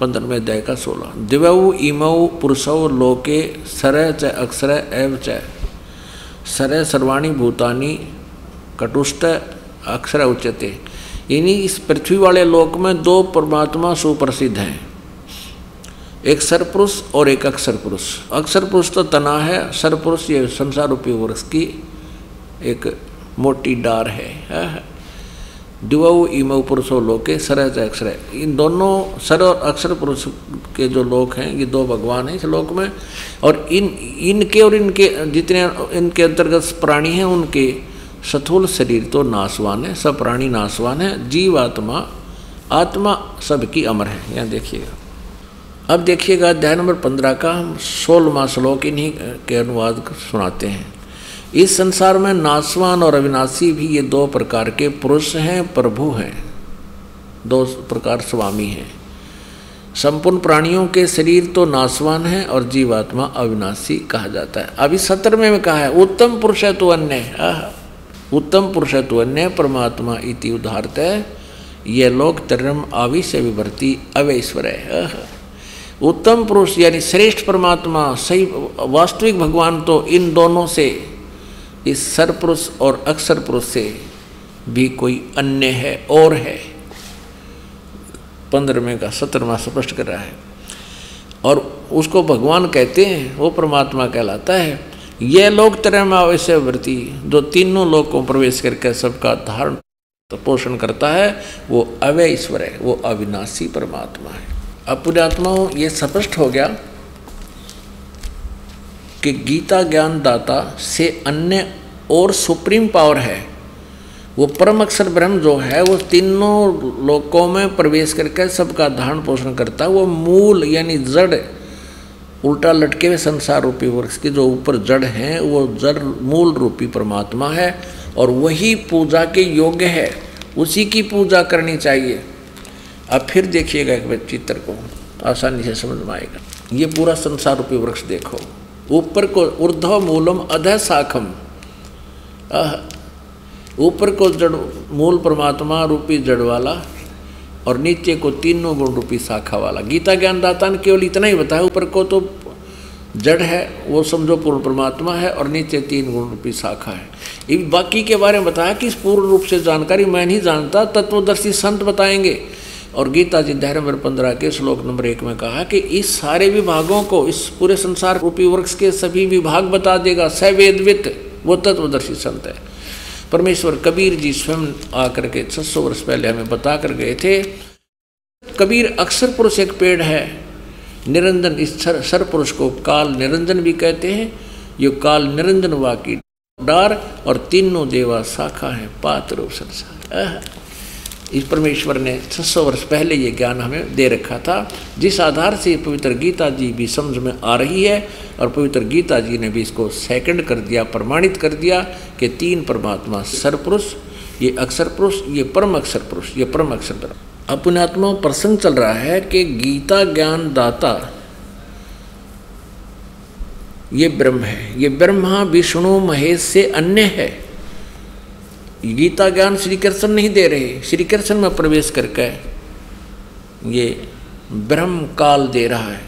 पंद्रहवें अध्याय का सोलह। दिवऊ इमऊ पुरुषौ, लोके, सर च, अक्षर एव च। सर सर्वाणी भूतानी, कटुष्ट, अक्षर उच्यते। यानी इस पृथ्वी वाले लोक में दो परमात्मा सुप्रसिद्ध हैं। एक सरपुरुष और एक अक्षर पुरुष अक्षर पुरुष तो तना है सरपुरुष ये संसार रूपी वृक्ष की एक मोटी डार है दिवऊ इमऊ पुरुषो, लोके, सरज, अक्षर। इन दोनों सर और अक्षर पुरुष के जो लोक हैं, ये दो भगवान हैं इस लोक में। और इन, इनके और इनके जितने इनके अंतर्गत प्राणी हैं, उनके स्थूल शरीर तो नासवान है, सब प्राणी नासवान है जीव आत्मा आत्मा सबकी अमर है। यहाँ देखिएगा। अब देखिएगा अध्याय नंबर पंद्रह का, हम सोलवा श्लोक इन्हीं के अनुवाद सुनाते हैं। इस संसार में नासवान और अविनाशी भी ये दो प्रकार के पुरुष हैं, प्रभु हैं। दो प्रकार स्वामी हैं। संपूर्ण प्राणियों के शरीर तो नासवान है और जीवात्मा अविनाशी कहा जाता है। अभी सत्रहवें में कहा है, उत्तम पुरुष है तो अन्य। है उत्तम पुरुषत्व अन्य परमात्मा इति उदाहरत ये लोग तरम आविश्य विभर्ति अवैश्वर है। उत्तम पुरुष यानी श्रेष्ठ परमात्मा, सही, वास्तविक भगवान तो इन दोनों से, इस सरपुरुष और अक्षर पुरुष से भी कोई अन्य है, और है। पंद्रहवें का सत्रहवा स्पष्ट कर रहा है। और उसको भगवान कहते हैं, वो परमात्मा कहलाता है। ये लोग त्रयमावश्य वृत्ति, जो तीनों लोग को प्रवेश करके सबका धारण तो पोषण करता है, वो अवय ईश्वर है, वो अविनाशी परमात्मा है। अब पुण्यात्माओं ये स्पष्ट हो गया कि गीता ज्ञान दाता से अन्य और सुप्रीम पावर है। वो परम अक्षर ब्रह्म जो है, वो तीनों लोकों में प्रवेश करके सबका धारण पोषण करता है। वो मूल यानी जड़ उल्टा लटके हुए संसार रूपी वृक्ष के जो ऊपर जड़ हैं, वो जड़ मूल रूपी परमात्मा है और वही पूजा के योग्य है। उसी की पूजा करनी चाहिए। अब फिर देखिएगा एक चित्र को। आसानी से समझ में आएगा। ये पूरा संसार रूपी वृक्ष देखो। ऊपर को ऊर्ध्व मूलम अध शाखम। ऊपर को जड़ मूल परमात्मा रूपी जड़ वाला और नीचे को तीनों गुण रूपी शाखा वाला। गीता ज्ञानदाता ने केवल इतना ही बताया, ऊपर को तो जड़ है, वो समझो पूर्ण परमात्मा है, और नीचे तीन गुण रूपी शाखा है। बाकी के बारे में बताया कि इस पूर्ण रूप से जानकारी मैं नहीं जानता, तत्वदर्शी संत बताएँगे। और गीता जी नंबर पंद्रह के श्लोक नंबर एक में कहा कि इस सारे विभागों को, इस पूरे संसार रूपी वृक्ष के सभी विभाग बता देगा, सवेदवित, वो तत्वदर्शी संत है। परमेश्वर कबीर जी स्वयं आकर के छह सौ वर्ष पहले हमें बता कर गए थे कबीर अक्सर पुरुष एक पेड़ है। निरंजन इस सर, सर पुरुष को काल निरंजन भी कहते हैं। यो काल निरंजन वाकी डार और तीनों देवा शाखा है पात्र संसार। इस परमेश्वर ने 600 वर्ष पहले ये ज्ञान हमें दे रखा था। जिस आधार से पवित्र गीता जी भी समझ में आ रही है और पवित्र गीता जी ने भी इसको सेकंड कर दिया, प्रमाणित कर दिया कि तीन परमात्मा सरपुरुष ये अक्षर पुरुष ये परम अक्षर पुरुष ये परम अक्षर पुरुष अपने आत्मा प्रसंग चल रहा है कि गीता ज्ञान दाता, ये ब्रह्म है। ये ब्रह्मा, विष्णु, महेश से अन्य है। गीता ज्ञान श्री कृष्ण नहीं दे रहे, श्री कृष्ण में प्रवेश करके ये ब्रह्म काल दे रहा है।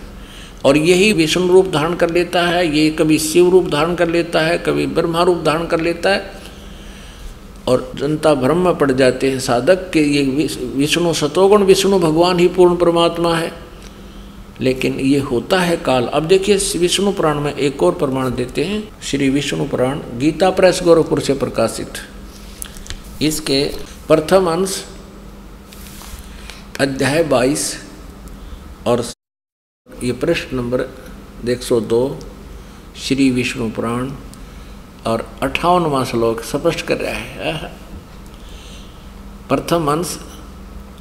और यही विष्णु रूप धारण कर लेता है, ये कभी शिव रूप धारण कर लेता है, कभी ब्रह्मा रूप धारण कर लेता है। और जनता भ्रम में पड़ जाते हैं, साधक के ये विष्णु सतोगुण, विष्णु भगवान ही पूर्ण परमात्मा है। लेकिन ये होता है काल। अब देखिए, विष्णु पुराण में एक और प्रमाण देते हैं। श्री विष्णु पुराण गीता प्रेस गोरखपुर से प्रकाशित। इसके प्रथम अंश अध्याय 22 और ये प्रश्न नंबर एक सौ दो, श्री विष्णु पुराण और अठावनवा श्लोक स्पष्ट कर रहा है। प्रथम अंश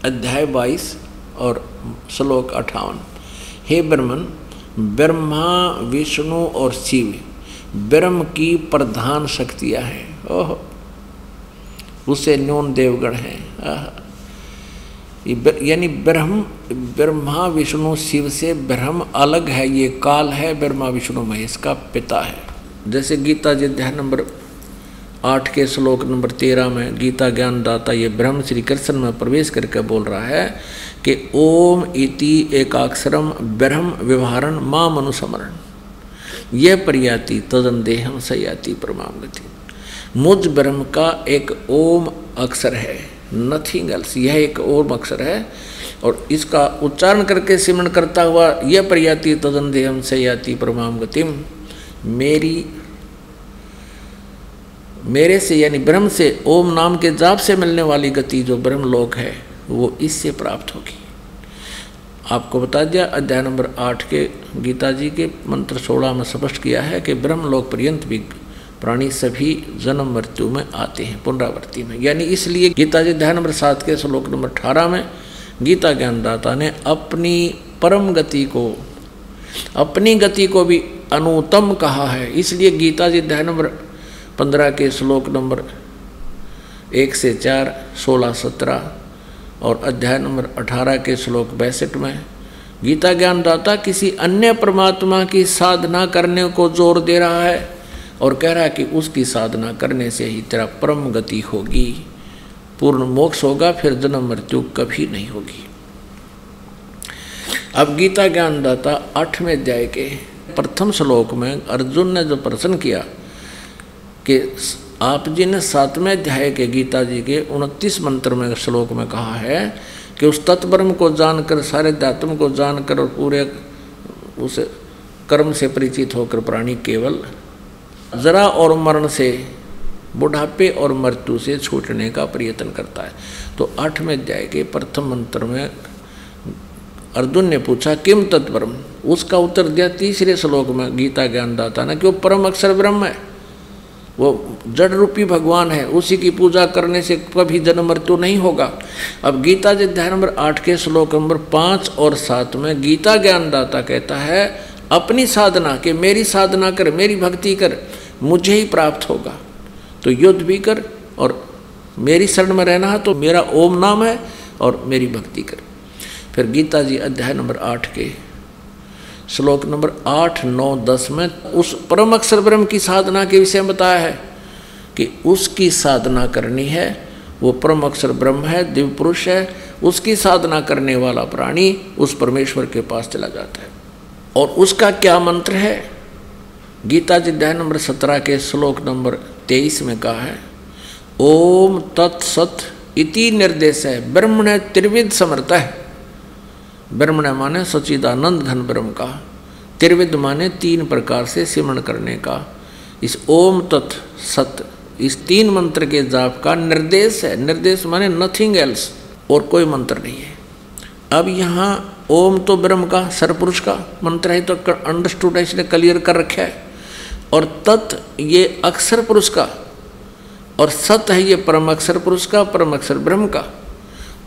अध्याय बाईस और श्लोक अठावन। हे ब्रह्मन, ब्रह्मा, विष्णु और शिव, ब्रह्म की प्रधान शक्तियाँ हैं। ओह। उसे न्यून देवगण हैं। यानी ब्रह्म, ब्रह्मा, विष्णु, शिव से ब्रह्म अलग है, ये काल है, ब्रह्मा, विष्णु, महेश का पिता है। जैसे गीता जी अध्याय नंबर आठ के श्लोक नंबर तेरह में गीता ज्ञान दाता ये ब्रह्म श्री कृष्ण में प्रवेश करके बोल रहा है कि ओम इति एकाक्षरम ब्रह्म व्यवहारण माँ मनुसमरण यह प्रयाति तदन देहम सयाति परमाम गति मुझ ब्रह्म का एक ओम अक्षर है नथिंग एल्स यह एक ओम अक्षर है। और इसका उच्चारण करके सिमरण करता हुआ यह प्रयाति तदन देहम से याति परमाम गतिम मेरी, मेरे से यानी ब्रह्म से ओम नाम के जाप से मिलने वाली गति जो ब्रह्म लोक है, वो इससे प्राप्त होगी। आपको बता दिया, अध्याय नंबर आठ के गीता जी के मंत्र सोलह में स्पष्ट किया है कि ब्रह्म लोक पर्यंत भी प्राणी सभी जन्म मृत्यु में आते हैं, पुनरावृत्ति में। यानी इसलिए गीता जी अध्याय नंबर सात के श्लोक नंबर अठारह में गीता ज्ञानदाता ने अपनी परम गति को, अपनी गति को भी अनुतम कहा है। इसलिए गीता जी अध्याय नंबर पंद्रह के श्लोक नंबर एक से चार, सोलह, सत्रह और अध्याय नंबर अठारह के श्लोक बैसठ में गीता ज्ञानदाता किसी अन्य परमात्मा की साधना करने को ज़ोर दे रहा है। और कह रहा है कि उसकी साधना करने से ही तेरा परम गति होगी। पूर्ण मोक्ष होगा, फिर जन्म मृत्यु कभी नहीं होगी। अब गीता ज्ञानदाता आठवें अध्याय के प्रथम श्लोक में अर्जुन ने जो प्रश्न किया कि आप जी ने सातवें अध्याय के गीता जी के उनतीस मंत्र में श्लोक में कहा है कि उस तत्परम को जानकर, सारे दात्म को जानकर और पूरे उस कर्म से परिचित होकर प्राणी केवल जरा और मरण से, बुढ़ापे और मृत्यु से छूटने का प्रयत्न करता है। तो आठवें अध्याय के प्रथम मंत्र में अर्जुन ने पूछा, किम तत्परम उसका उत्तर दिया तीसरे श्लोक में गीता ज्ञानदाता ने, कि वो परम अक्षर ब्रह्म है। वो जड़ रूपी भगवान है। उसी की पूजा करने से कभी जन्म मृत्यु नहीं होगा। अब गीता जी अध्याय नंबर आठ के श्लोक नंबर पाँच और सात में गीता ज्ञानदाता कहता है, अपनी साधना कि, मेरी साधना कर, मेरी भक्ति कर। मुझे ही प्राप्त होगा। तो युद्ध भी कर और मेरी शरण में रहना है तो मेरा ओम नाम है और मेरी भक्ति कर। फिर गीता जी अध्याय नंबर आठ के श्लोक नंबर आठ, नौ, दस में उस परम अक्षर ब्रह्म की साधना के विषय में बताया है कि उसकी साधना करनी है, वो परम अक्षर ब्रह्म है, दिव्य पुरुष है, उसकी साधना करने वाला प्राणी उस परमेश्वर के पास चला जाता है। और उसका क्या मंत्र है? गीता अध्याय नंबर सत्रह के श्लोक नंबर तेईस में कहा है, ओम तत्सत इति निर्देश है ब्रह्म ने त्रिविध समर्थ है। ब्रह्म ने माने सचिदानंद घन ब्रह्म का त्रिविद माने तीन प्रकार से सिमरण करने का। इस ओम तत् सत इस तीन मंत्र के जाप का निर्देश है। निर्देश माने नथिंग एल्स और कोई मंत्र नहीं है। अब यहाँ ओम तो ब्रह्म का सरपुरुष का मंत्र है तो अंडरस्टूड है, इसने क्लियर कर रखा है। और तत् ये अक्षर पुरुष का, और सत है ये परम अक्षर पुरुष का, परम अक्षर ब्रह्म का।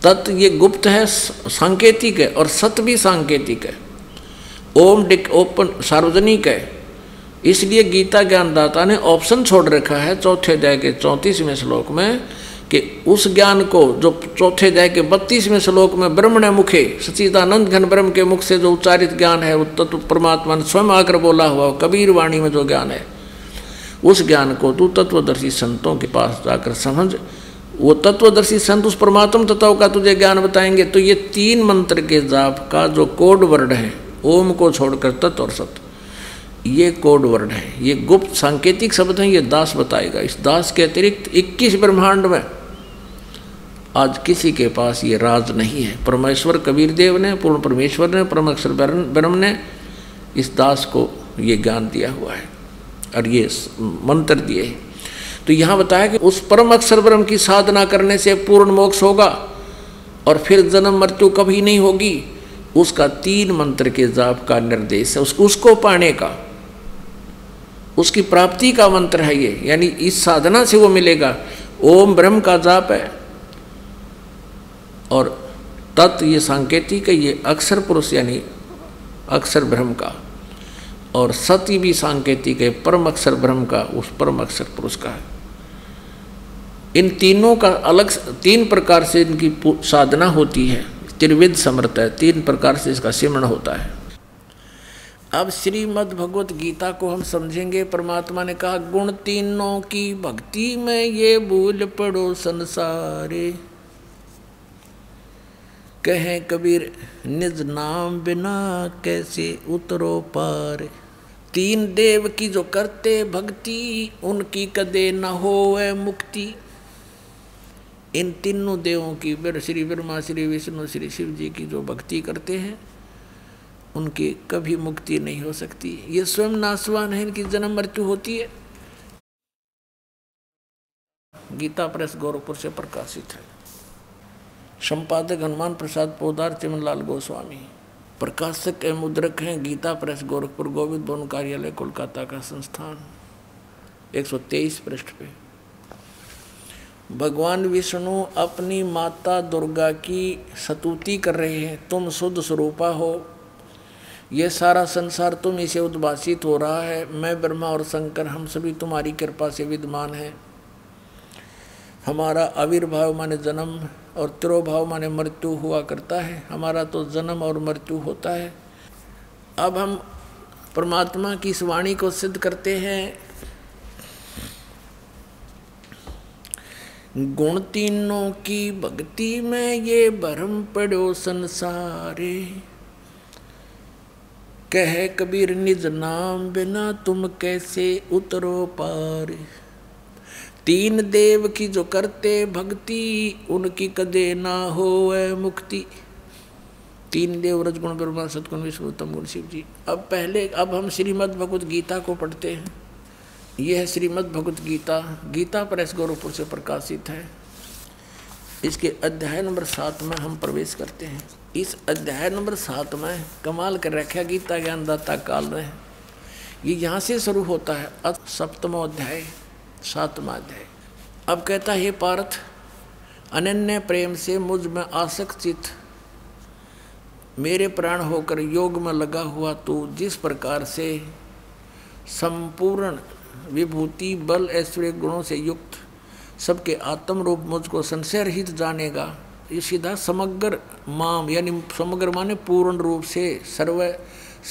तत् ये गुप्त है, सांकेतिक है, और सत भी सांकेतिक है। ओम डिक ओपन सार्वजनिक है। इसलिए गीता ज्ञानदाता ने ऑप्शन छोड़ रखा है चौथे अध्याय के चौंतीसवें श्लोक में। कि उस ज्ञान को जो चौथे अध्याय के बत्तीसवें श्लोक में ब्रह्म ने मुखे सचिदानंद घन ब्रह्म के मुख से जो उच्चारित ज्ञान है वो तत्व परमात्मा ने स्वयं आकर बोला हुआ, कबीर वाणी में जो ज्ञान है, उस ज्ञान को तू तत्वदर्शी संतों के पास जाकर समझ। वो तत्वदर्शी संत उस परमात्म तत्व का तुझे ज्ञान बताएँगे तो ये तीन मंत्र के जाप का जो कोड वर्ड है, ओम को छोड़कर तत्व और सत्य ये कोड वर्ड है, ये गुप्त सांकेतिक शब्द हैं, ये दास बताएगा। इस दास के अतिरिक्त 21 ब्रह्मांड में आज किसी के पास ये राज नहीं है। परमेश्वर कबीर देव ने, पूर्ण परमेश्वर ने परमेश्वर ब्रह्म ने इस दास को ये ज्ञान दिया हुआ है और ये मंत्र दिए हैं। तो यहाँ बताया कि उस परम अक्षर ब्रह्म की साधना करने से पूर्ण मोक्ष होगा और फिर जन्म मृत्यु कभी नहीं होगी। उसका तीन मंत्र के जाप का निर्देश है। उसको उसको पाने का उसकी प्राप्ति का मंत्र है ये, यानी इस साधना से वो मिलेगा। ओम ब्रह्म का जाप है। और तत् ये सांकेतिक है, ये अक्षर पुरुष, यानी अक्षर ब्रह्म का। और सत्य भी सांकेतिक है, परम अक्षर ब्रह्म का, उस परम अक्षर पुरुष का है। इन तीनों का अलग तीन प्रकार से इनकी साधना होती है। त्रिविध समर्थ है, तीन प्रकार से इसका सिमरण होता है। अब श्रीमद् भगवत गीता को हम समझेंगे। परमात्मा ने कहा, गुण तीनों की भक्ति में ये भूल पड़ो संसारे। कहे कबीर, निज नाम बिना कैसे उतरो पार? तीन देव की जो करते भक्ति, उनकी कदे न हो मुक्ति। इन तीनों देवों की, श्री ब्रह्मा, श्री विष्णु, श्री शिव जी की जो भक्ति करते हैं उनकी कभी मुक्ति नहीं हो सकती। ये स्वयं नासवान है, इनकी जन्म मृत्यु होती है। गीता प्रेस गोरखपुर से प्रकाशित है। संपादक हनुमान प्रसाद पोदार, चिमनलाल गोस्वामी। प्रकाशक एवं मुद्रक हैं गीता प्रेस गोरखपुर, गोविंद भवन कार्यालय, कोलकाता का संस्थान। 123 पृष्ठ पे। भगवान विष्णु अपनी माता दुर्गा की सतुति कर रहे हैं। तुम शुद्ध स्वरूपा हो। ये सारा संसार तुम इसे उद्भाषित हो रहा है। मैं ब्रह्मा और शंकर, हम सभी तुम्हारी कृपा से विद्यमान हैं। हमारा आविर्भाव माने जन्म और तिरोभाव माने मृत्यु हुआ करता है। हमारा तो जन्म और मृत्यु होता है। अब हम परमात्मा की इस वाणी को सिद्ध करते हैं। गुण तीनों की भक्ति में ये भरम पड़ो संसारे। कह कबीर, निज नाम बिना तुम कैसे उतरो पार? तीन देव की जो करते भक्ति, उनकी कदे ना हो मुक्ति। तीन देव रजगुण ब्रह्मा विष्णु उत्तम गुण शिव जी। अब पहले, अब हम श्रीमद् भगवत गीता को पढ़ते हैं। यह है श्रीमद् भगवत गीता। गीता प्रेस गोरखपुर से प्रकाशित है। इसके अध्याय नंबर सात में हम प्रवेश करते हैं। इस अध्याय नंबर सात में कमाल कर रखा गीता ज्ञान दाता काल में। ये यहाँ से शुरू होता है सप्तमो अध्याय, सातवा अध्याय। अब कहता है पार्थ, अनन्य प्रेम से मुझमें आसक्तित मेरे प्राण होकर योग में लगा हुआ तू, जिस प्रकार से संपूर्ण विभूति, बल, ऐश्वर्य, गुणों से युक्त सबके आत्म रूप मुझको संशय रहित जानेगा ये सीधा समग्र माम, यानी समग्र माने पूर्ण रूप से, सर्व,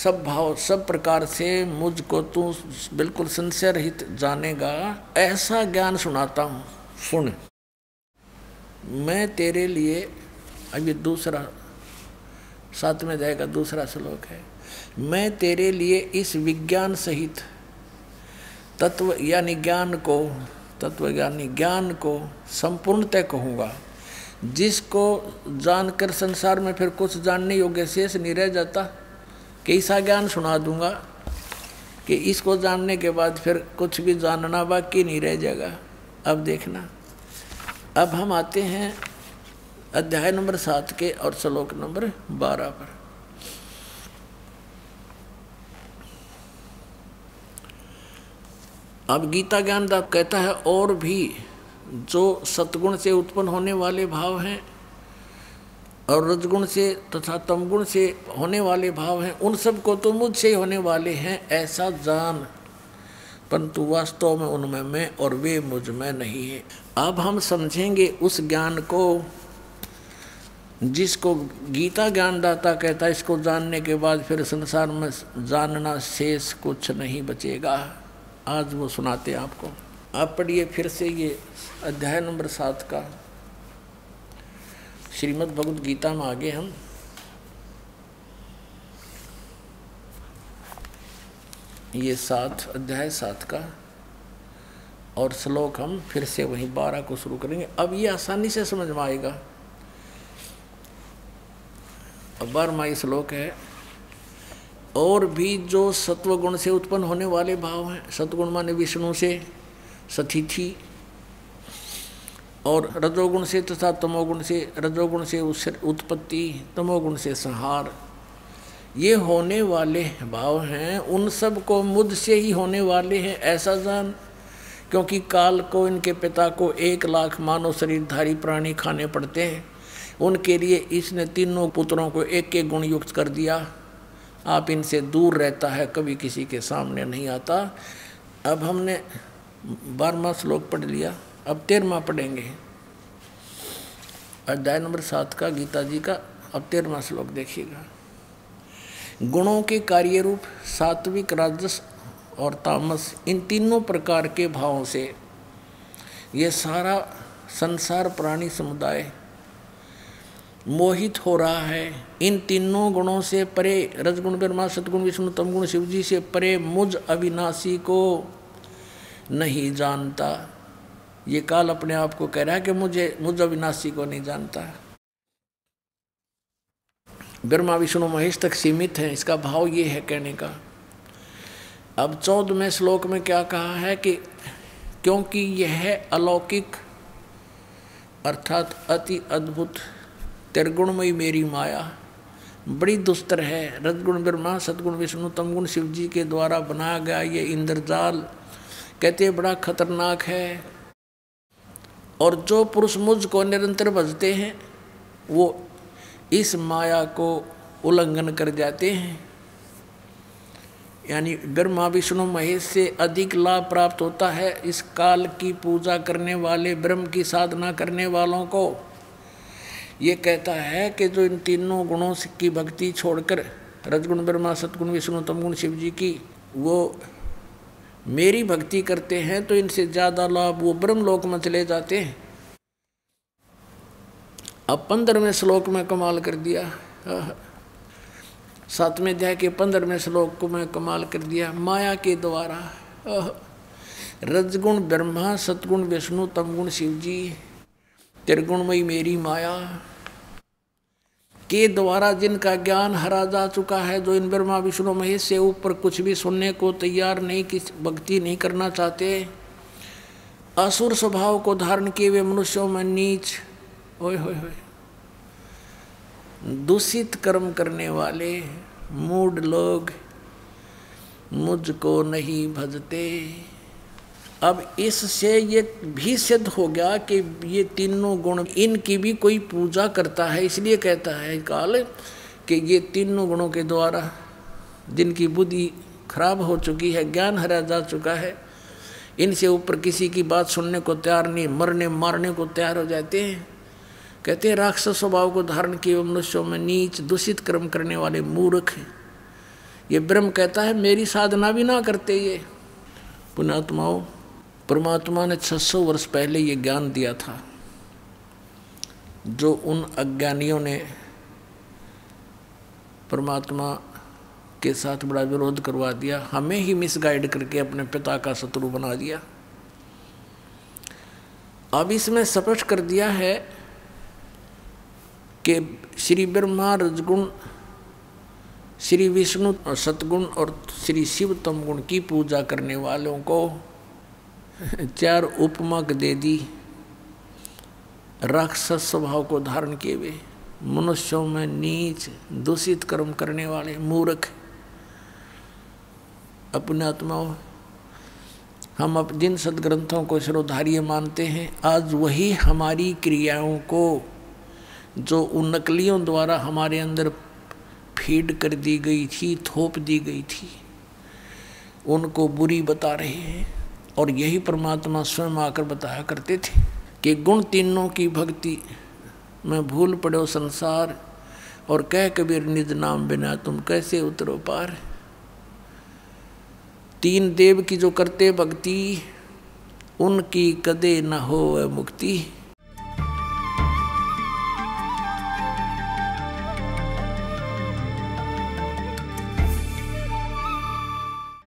सब भाव, सब प्रकार से मुझको तू बिल्कुल संशय रहित जानेगा। ऐसा ज्ञान सुनाता हूँ। सुन। मैं तेरे लिए, अब ये दूसरा, साथ में जाएगा दूसरा श्लोक है। मैं तेरे लिए इस विज्ञान सहित तत्व, यानी ज्ञान को तत्वज्ञानी ज्ञान को संपूर्णतः कहूँगा। जिसको जानकर संसार में फिर कुछ जानने योग्य शेष नहीं रह जाता कैसा ज्ञान सुना दूँगा, कि इसको जानने के बाद फिर कुछ भी जानना बाकी नहीं रह जाएगा। अब देखना। अब हम आते हैं अध्याय नंबर सात के और श्लोक नंबर बारह पर। अब गीता ज्ञान कहता है, और भी जो सतगुण से उत्पन्न होने वाले भाव हैं और रजगुण से तथा तमगुण से होने वाले भाव हैं, उन सबको तो मुझसे ही होने वाले हैं, ऐसा जान। परंतु वास्तव में उनमें मैं और वे मुझमें नहीं है। अब हम समझेंगे उस ज्ञान को, जिसको गीता ज्ञानदाता कहता है, इसको जानने के बाद फिर संसार में जानना शेष कुछ नहीं बचेगा। आज वो सुनाते हैं आपको। आप पढ़िए फिर से ये अध्याय नंबर सात का। श्रीमद् भगवद गीता में आगे हम। ये सात, अध्याय सात का और श्लोक हम फिर से वही बारह को शुरू करेंगे। अब ये आसानी से समझ में आएगा। अब बारहवा श्लोक है, और भी जो सत्वगुण से उत्पन्न होने वाले भाव हैं सत्गुण माने विष्णु से सतिथि और रजोगुण से तथा तमोगुण से, रजोगुण से उत्पत्ति, तमोगुण से संहार। ये होने वाले भाव हैं। उन सबको मुझ से ही होने वाले हैं, ऐसा जान। क्योंकि काल को, इनके पिता को एक लाख मानव शरीरधारी प्राणी खाने पड़ते हैं। उनके लिए इसने तीनों पुत्रों को एक एक गुण युक्त कर दिया। आप इनसे दूर रहता है, कभी किसी के सामने नहीं आता। अब हमने बारहवा श्लोक पढ़ लिया, अब तेरहवा पढ़ेंगे। अध्याय नंबर सात का, गीता जी का, अब तेरहवा श्लोक देखिएगा। गुणों के कार्य रूप सात्विक, राजस और तामस, इन तीनों प्रकार के भावों से ये सारा संसार, प्राणी, समुदाय मोहित हो रहा है। इन तीनों गुणों से परे, रजगुण, ब्रह्मा, सतगुण, विष्णु, तमगुण शिव जी से परे मुझ अविनाशी को नहीं जानता। ये काल अपने आप को कह रहा है कि मुझे, मुझ अविनाशी को नहीं जानता। ब्रह्मा, विष्णु, महेश तक सीमित है। इसका भाव ये है कहने का। अब चौदहवें श्लोक में क्या कहा है कि क्योंकि यह अलौकिक, अर्थात अति अद्भुत, त्रिगुणमयी मेरी माया, बड़ी दुस्तर है। रजगुण ब्रह्मा, सदगुण विष्णु, तमगुण शिव जी के द्वारा बनाया गया ये इंद्रजाल कहते बड़ा खतरनाक है। और जो पुरुष मुझ को निरंतर भजते हैं, वो इस माया को उल्लंघन कर जाते हैं। यानी ब्रह्मा विष्णु महेश से अधिक लाभ प्राप्त होता है इस काल की पूजा करने वाले, ब्रह्म की साधना करने वालों को। ये कहता है कि जो इन तीनों गुणों की भक्ति छोड़कर रजगुण, ब्रह्मा सतगुण विष्णु, तमगुण, शिव जी की, वो मेरी भक्ति करते हैं तो इनसे ज़्यादा लाभ वो ब्रह्म लोक में चले जाते हैं। अब पंद्रहवें श्लोक में कमाल कर दिया। सातवें अध्याय के पंद्रहवें श्लोक को मैं कमाल कर दिया। माया के द्वारा। रजगुण ब्रह्मा सतगुण विष्णु, तमगुण शिव जी त्रिगुणमयी मेरी माया। के द्वारा जिनका ज्ञान हरा जा चुका है, जो इन ब्रह्मा, विष्णु, महेश से ऊपर कुछ भी सुनने को तैयार नहीं, किस भक्ति नहीं करना चाहते। असुर स्वभाव को धारण किए हुए मनुष्यों में नीच, ओए होए होए दूषित कर्म करने वाले मूड लोग मुझको नहीं भजते। अब इससे ये भी सिद्ध हो गया कि ये तीनों गुण, इनकी भी कोई पूजा करता है, इसलिए कहता है काल कि ये तीनों गुणों के द्वारा जिनकी बुद्धि खराब हो चुकी है, ज्ञान हरा जा चुका है, इनसे ऊपर किसी की बात सुनने को तैयार नहीं, मरने, मारने को तैयार हो जाते हैं। कहते हैं, राक्षस स्वभाव को धारण किए मनुष्यों में नीच, दूषित कर्म करने वाले मूर्ख हैं। ये ब्रह्म कहता है, मेरी साधना भी ना करते ये। पुणात्माओं परमात्मा ने 600 वर्ष पहले ये ज्ञान दिया था, जो उन अज्ञानियों ने परमात्मा के साथ बड़ा विरोध करवा दिया, हमें ही मिसगाइड करके अपने पिता का शत्रु बना दिया। अब इसमें स्पष्ट कर दिया है कि श्री ब्रह्मा रजगुण, श्री विष्णु सतगुण और श्री शिव तमगुण की पूजा करने वालों को चार उपमक दे दी। राक्षस स्वभाव को धारण किए हुए, मनुष्यों में नीच, दूषित कर्म करने वाले मूर्ख। अपने आत्माओं, हम अब जिन सदग्रंथों को श्रोधार्य मानते हैं, आज वही हमारी क्रियाओं को, जो उन नकलियों द्वारा हमारे अंदर फ़ीड कर दी गई थी, थोप दी गई थी, उनको बुरी बता रहे हैं। और यही परमात्मा स्वयं आकर बताया करते थे कि गुण तीनों की भक्ति में भूल पड़ो संसार, और कह कबीर निज नाम बिना तुम कैसे उतरो पार? तीन देव की जो करते भक्ति, उनकी कदे न हो मुक्ति।